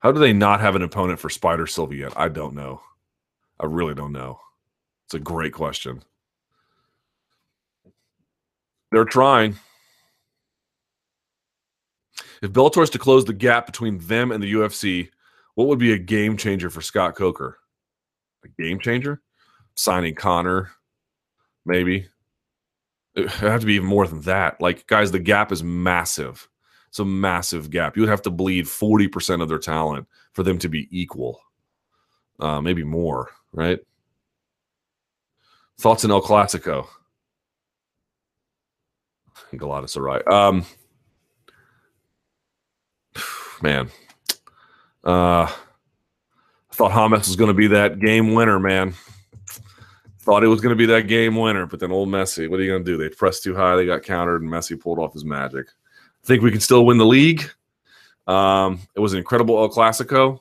Speaker 1: How do they not have an opponent for Spider Silva yet? I don't know. I really don't know. It's a great question. They're trying. If Bellator is to close the gap between them and the UFC, what would be a game changer for Scott Coker? A game changer? Signing Conor, maybe it have to be even more than that. Like, guys, the gap is massive. It's a massive gap. You would have to bleed 40% of their talent for them to be equal. Uh, maybe more, right? Thoughts in El Clasico? Galatasaray. Um, man, uh, I thought James was going to be that game winner, man. Thought it was going to be that game winner, but then old Messi, what are you going to do? They pressed too high, they got countered, and Messi pulled off his magic. Think we can still win the league? Um, it was an incredible El Clasico.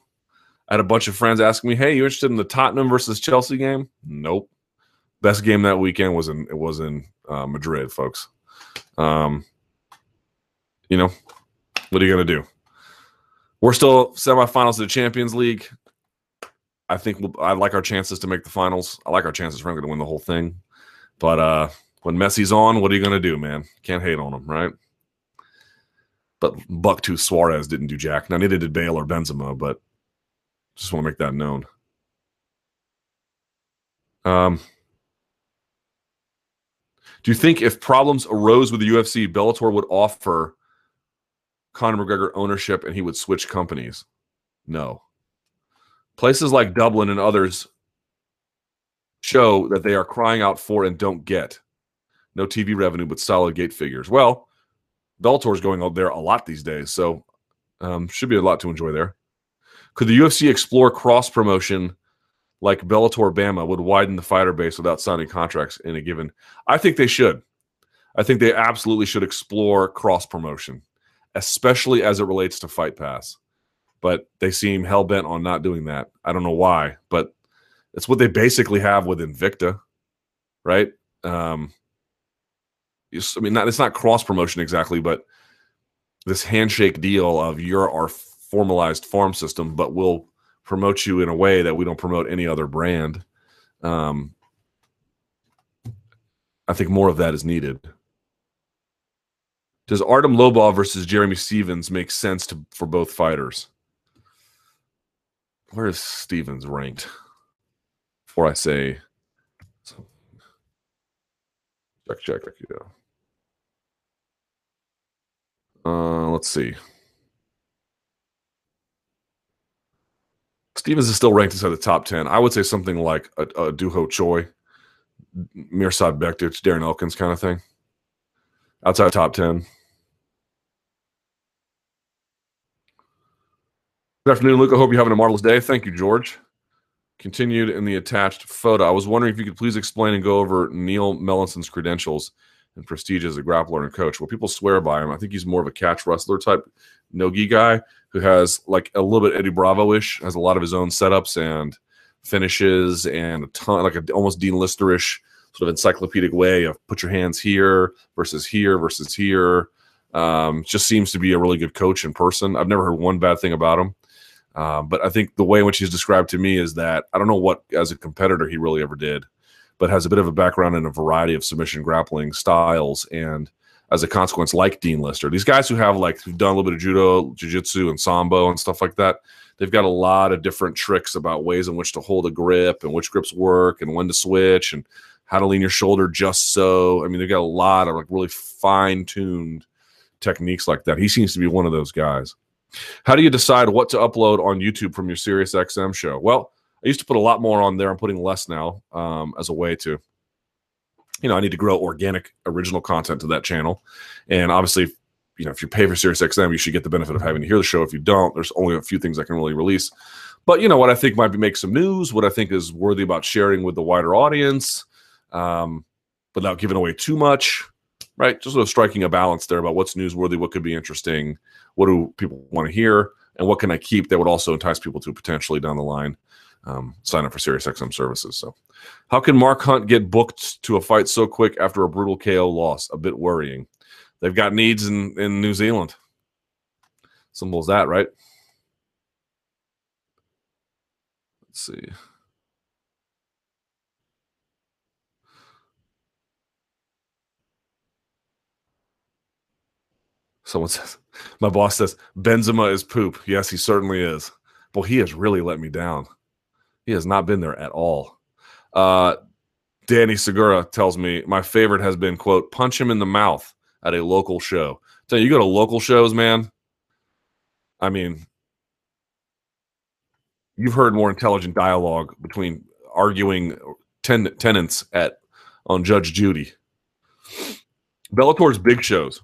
Speaker 1: I had a bunch of friends asking me, "Hey, you interested in the Tottenham versus Chelsea game?" Nope. Best game that weekend was in it was in uh, Madrid, folks. Um, you know, what are you gonna do? We're still semifinals of the Champions League. I think we'll, I like our chances to make the finals. I like our chances, frankly, to win the whole thing. But uh, when Messi's on, what are you gonna do, man? Can't hate on him, right? But Bucktooth Suarez didn't do jack. Now neither did Bale or Benzema, but just want to make that known. Um, do you think if problems arose with the UFC, Bellator would offer Conor McGregor ownership and he would switch companies? No. Places like Dublin and others show that they are crying out for and don't get no TV revenue, but solid gate figures. Well, Bellator is going out there a lot these days, so um, should be a lot to enjoy there. Could the UFC explore cross promotion like Bellator Bama would widen the fighter base without signing contracts in a given? I think they should. I think they absolutely should explore cross promotion, especially as it relates to Fight Pass. But they seem hell bent on not doing that. I don't know why, but it's what they basically have with Invicta, right? Um, I mean, not, it's not cross promotion exactly, but this handshake deal of you're our formalized farm system, but we'll promote you in a way that we don't promote any other brand. Um, I think more of that is needed. Does Artem Lobov versus Jeremy Stephens make sense to, for both fighters? Where is Stevens ranked? Before I say, check, check, yeah. Uh, let's see. Stephens is still ranked inside the top 10. I would say something like a, a Doo Ho Choi, Mirsad Bektic, Darren Elkins kind of thing. Outside top 10. Good afternoon, Luke. I hope you're having a marvelous day. Thank you, George. Continued in the attached photo. I was wondering if you could please explain and go over Neil Melanson's credentials and prestige as a grappler and coach. Well, people swear by him. I think he's more of a catch wrestler type nogi guy who has like a little bit Eddie Bravo ish, has a lot of his own setups and finishes and a ton, like almost Dean Listerish sort of encyclopedic way of put your hands here versus here versus here. Um, just seems to be a really good coach in person. I've never heard one bad thing about him. Uh, but I think the way in which he's described to me is that I don't know what as a competitor he really ever did, but has a bit of a background in a variety of submission grappling styles and as a consequence, like Dean Lister. These guys who have like who've done a little bit of judo, jiu-jitsu, and sambo and stuff like that, they've got a lot of different tricks about ways in which to hold a grip and which grips work and when to switch and how to lean your shoulder just so. I mean, they've got a lot of like really fine-tuned techniques like that. He seems to be one of those guys. How do you decide what to upload on YouTube from your Sirius XM show? Well, I used to put a lot more on there. I'm putting less now um, as a way to you know, I need to grow organic original content to that channel. And obviously, you know, if you pay for SiriusXM, you should get the benefit of having to hear the show. If you don't, there's only a few things I can really release. But you know what I think might be make some news, what I think is worthy about sharing with the wider audience, um, without giving away too much, right? Just sort of striking a balance there about what's newsworthy, what could be interesting, what do people want to hear, and what can I keep that would also entice people to potentially down the line um, sign up for SiriusXM services. So, how can Mark Hunt get booked to a fight so quick after a brutal KO loss? A bit worrying. They've got needs in, in New Zealand. Simple as that, right? Let's see. Someone says, my boss says, Benzema is poop. Yes, he certainly is. Well, he has really let me down. He has not been there at all. Uh, Danny Segura tells me my favorite has been quote punch him in the mouth at a local show. Tell you, you go to local shows, man. I mean, you've heard more intelligent dialogue between arguing ten- tenants at on Judge Judy. Bellator's big shows.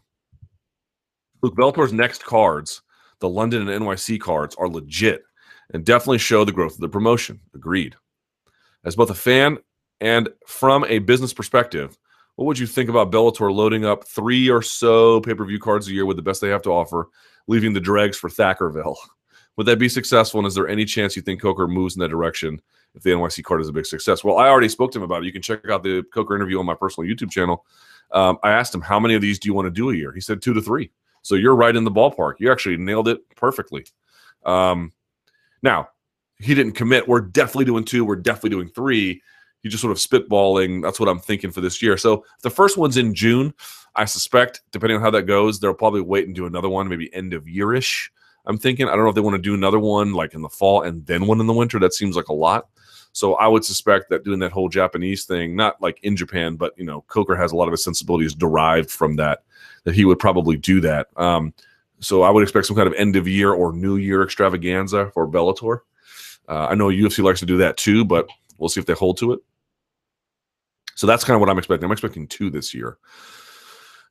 Speaker 1: Look, Bellator's next cards, the London and NYC cards, are legit and definitely show the growth of the promotion. Agreed. As both a fan and from a business perspective, What would you think about Bellator loading up three or so pay per view cards a year with the best they have to offer, leaving the dregs for Thackerville? Would that be successful? And is there any chance you think Coker moves in that direction if the NYC card is a big success? Well, I already spoke to him about it. You can check out the Coker interview on my personal YouTube channel. Um, I asked him, how many of these do you want to do a year? He said two to three. So you're right in the ballpark. You actually nailed it perfectly. Um, now, he didn't commit. We're definitely doing two. We're definitely doing three. He's just sort of spitballing. That's what I'm thinking for this year. So the first one's in June. I suspect, depending on how that goes, they'll probably wait and do another one, maybe end of yearish. I'm thinking. I don't know if they want to do another one like in the fall and then one in the winter. That seems like a lot. So I would suspect that doing that whole Japanese thing, not like in Japan, but you know, Coker has a lot of his sensibilities derived from that. That he would probably do that. Um, so I would expect some kind of end of year or New Year extravaganza for Bellator. Uh, I know UFC likes to do that too, but we'll see if they hold to it. So that's kind of what I'm expecting. I'm expecting two this year.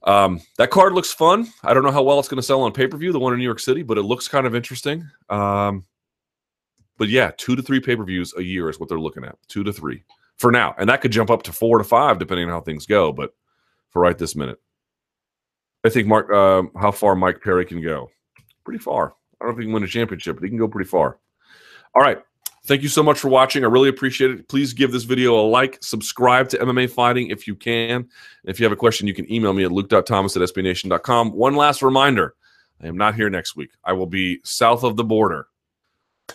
Speaker 1: Um, that card looks fun. I don't know how well it's going to sell on pay per view, the one in New York City, but it looks kind of interesting. Um, but yeah, two to three pay per views a year is what they're looking at. Two to three for now. And that could jump up to four to five depending on how things go. But for right this minute, I think Mark, uh, how far Mike Perry can go. Pretty far. I don't know if he can win a championship, but he can go pretty far. All right. Thank you so much for watching. I really appreciate it. Please give this video a like, subscribe to MMA Fighting if you can. And if you have a question, you can email me at luke.thomas at sbnation.com. One last reminder I am not here next week. I will be south of the border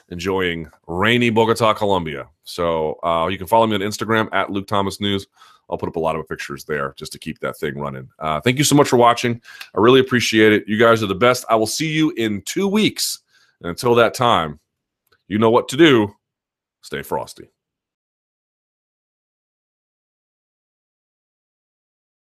Speaker 1: enjoying rainy Bogota, Colombia. So uh, you can follow me on Instagram at Luke Thomas News. I'll put up a lot of pictures there just to keep that thing running. Uh, thank you so much for watching. I really appreciate it. You guys are the best. I will see you in two weeks. And until that time, you know what to do. Stay frosty.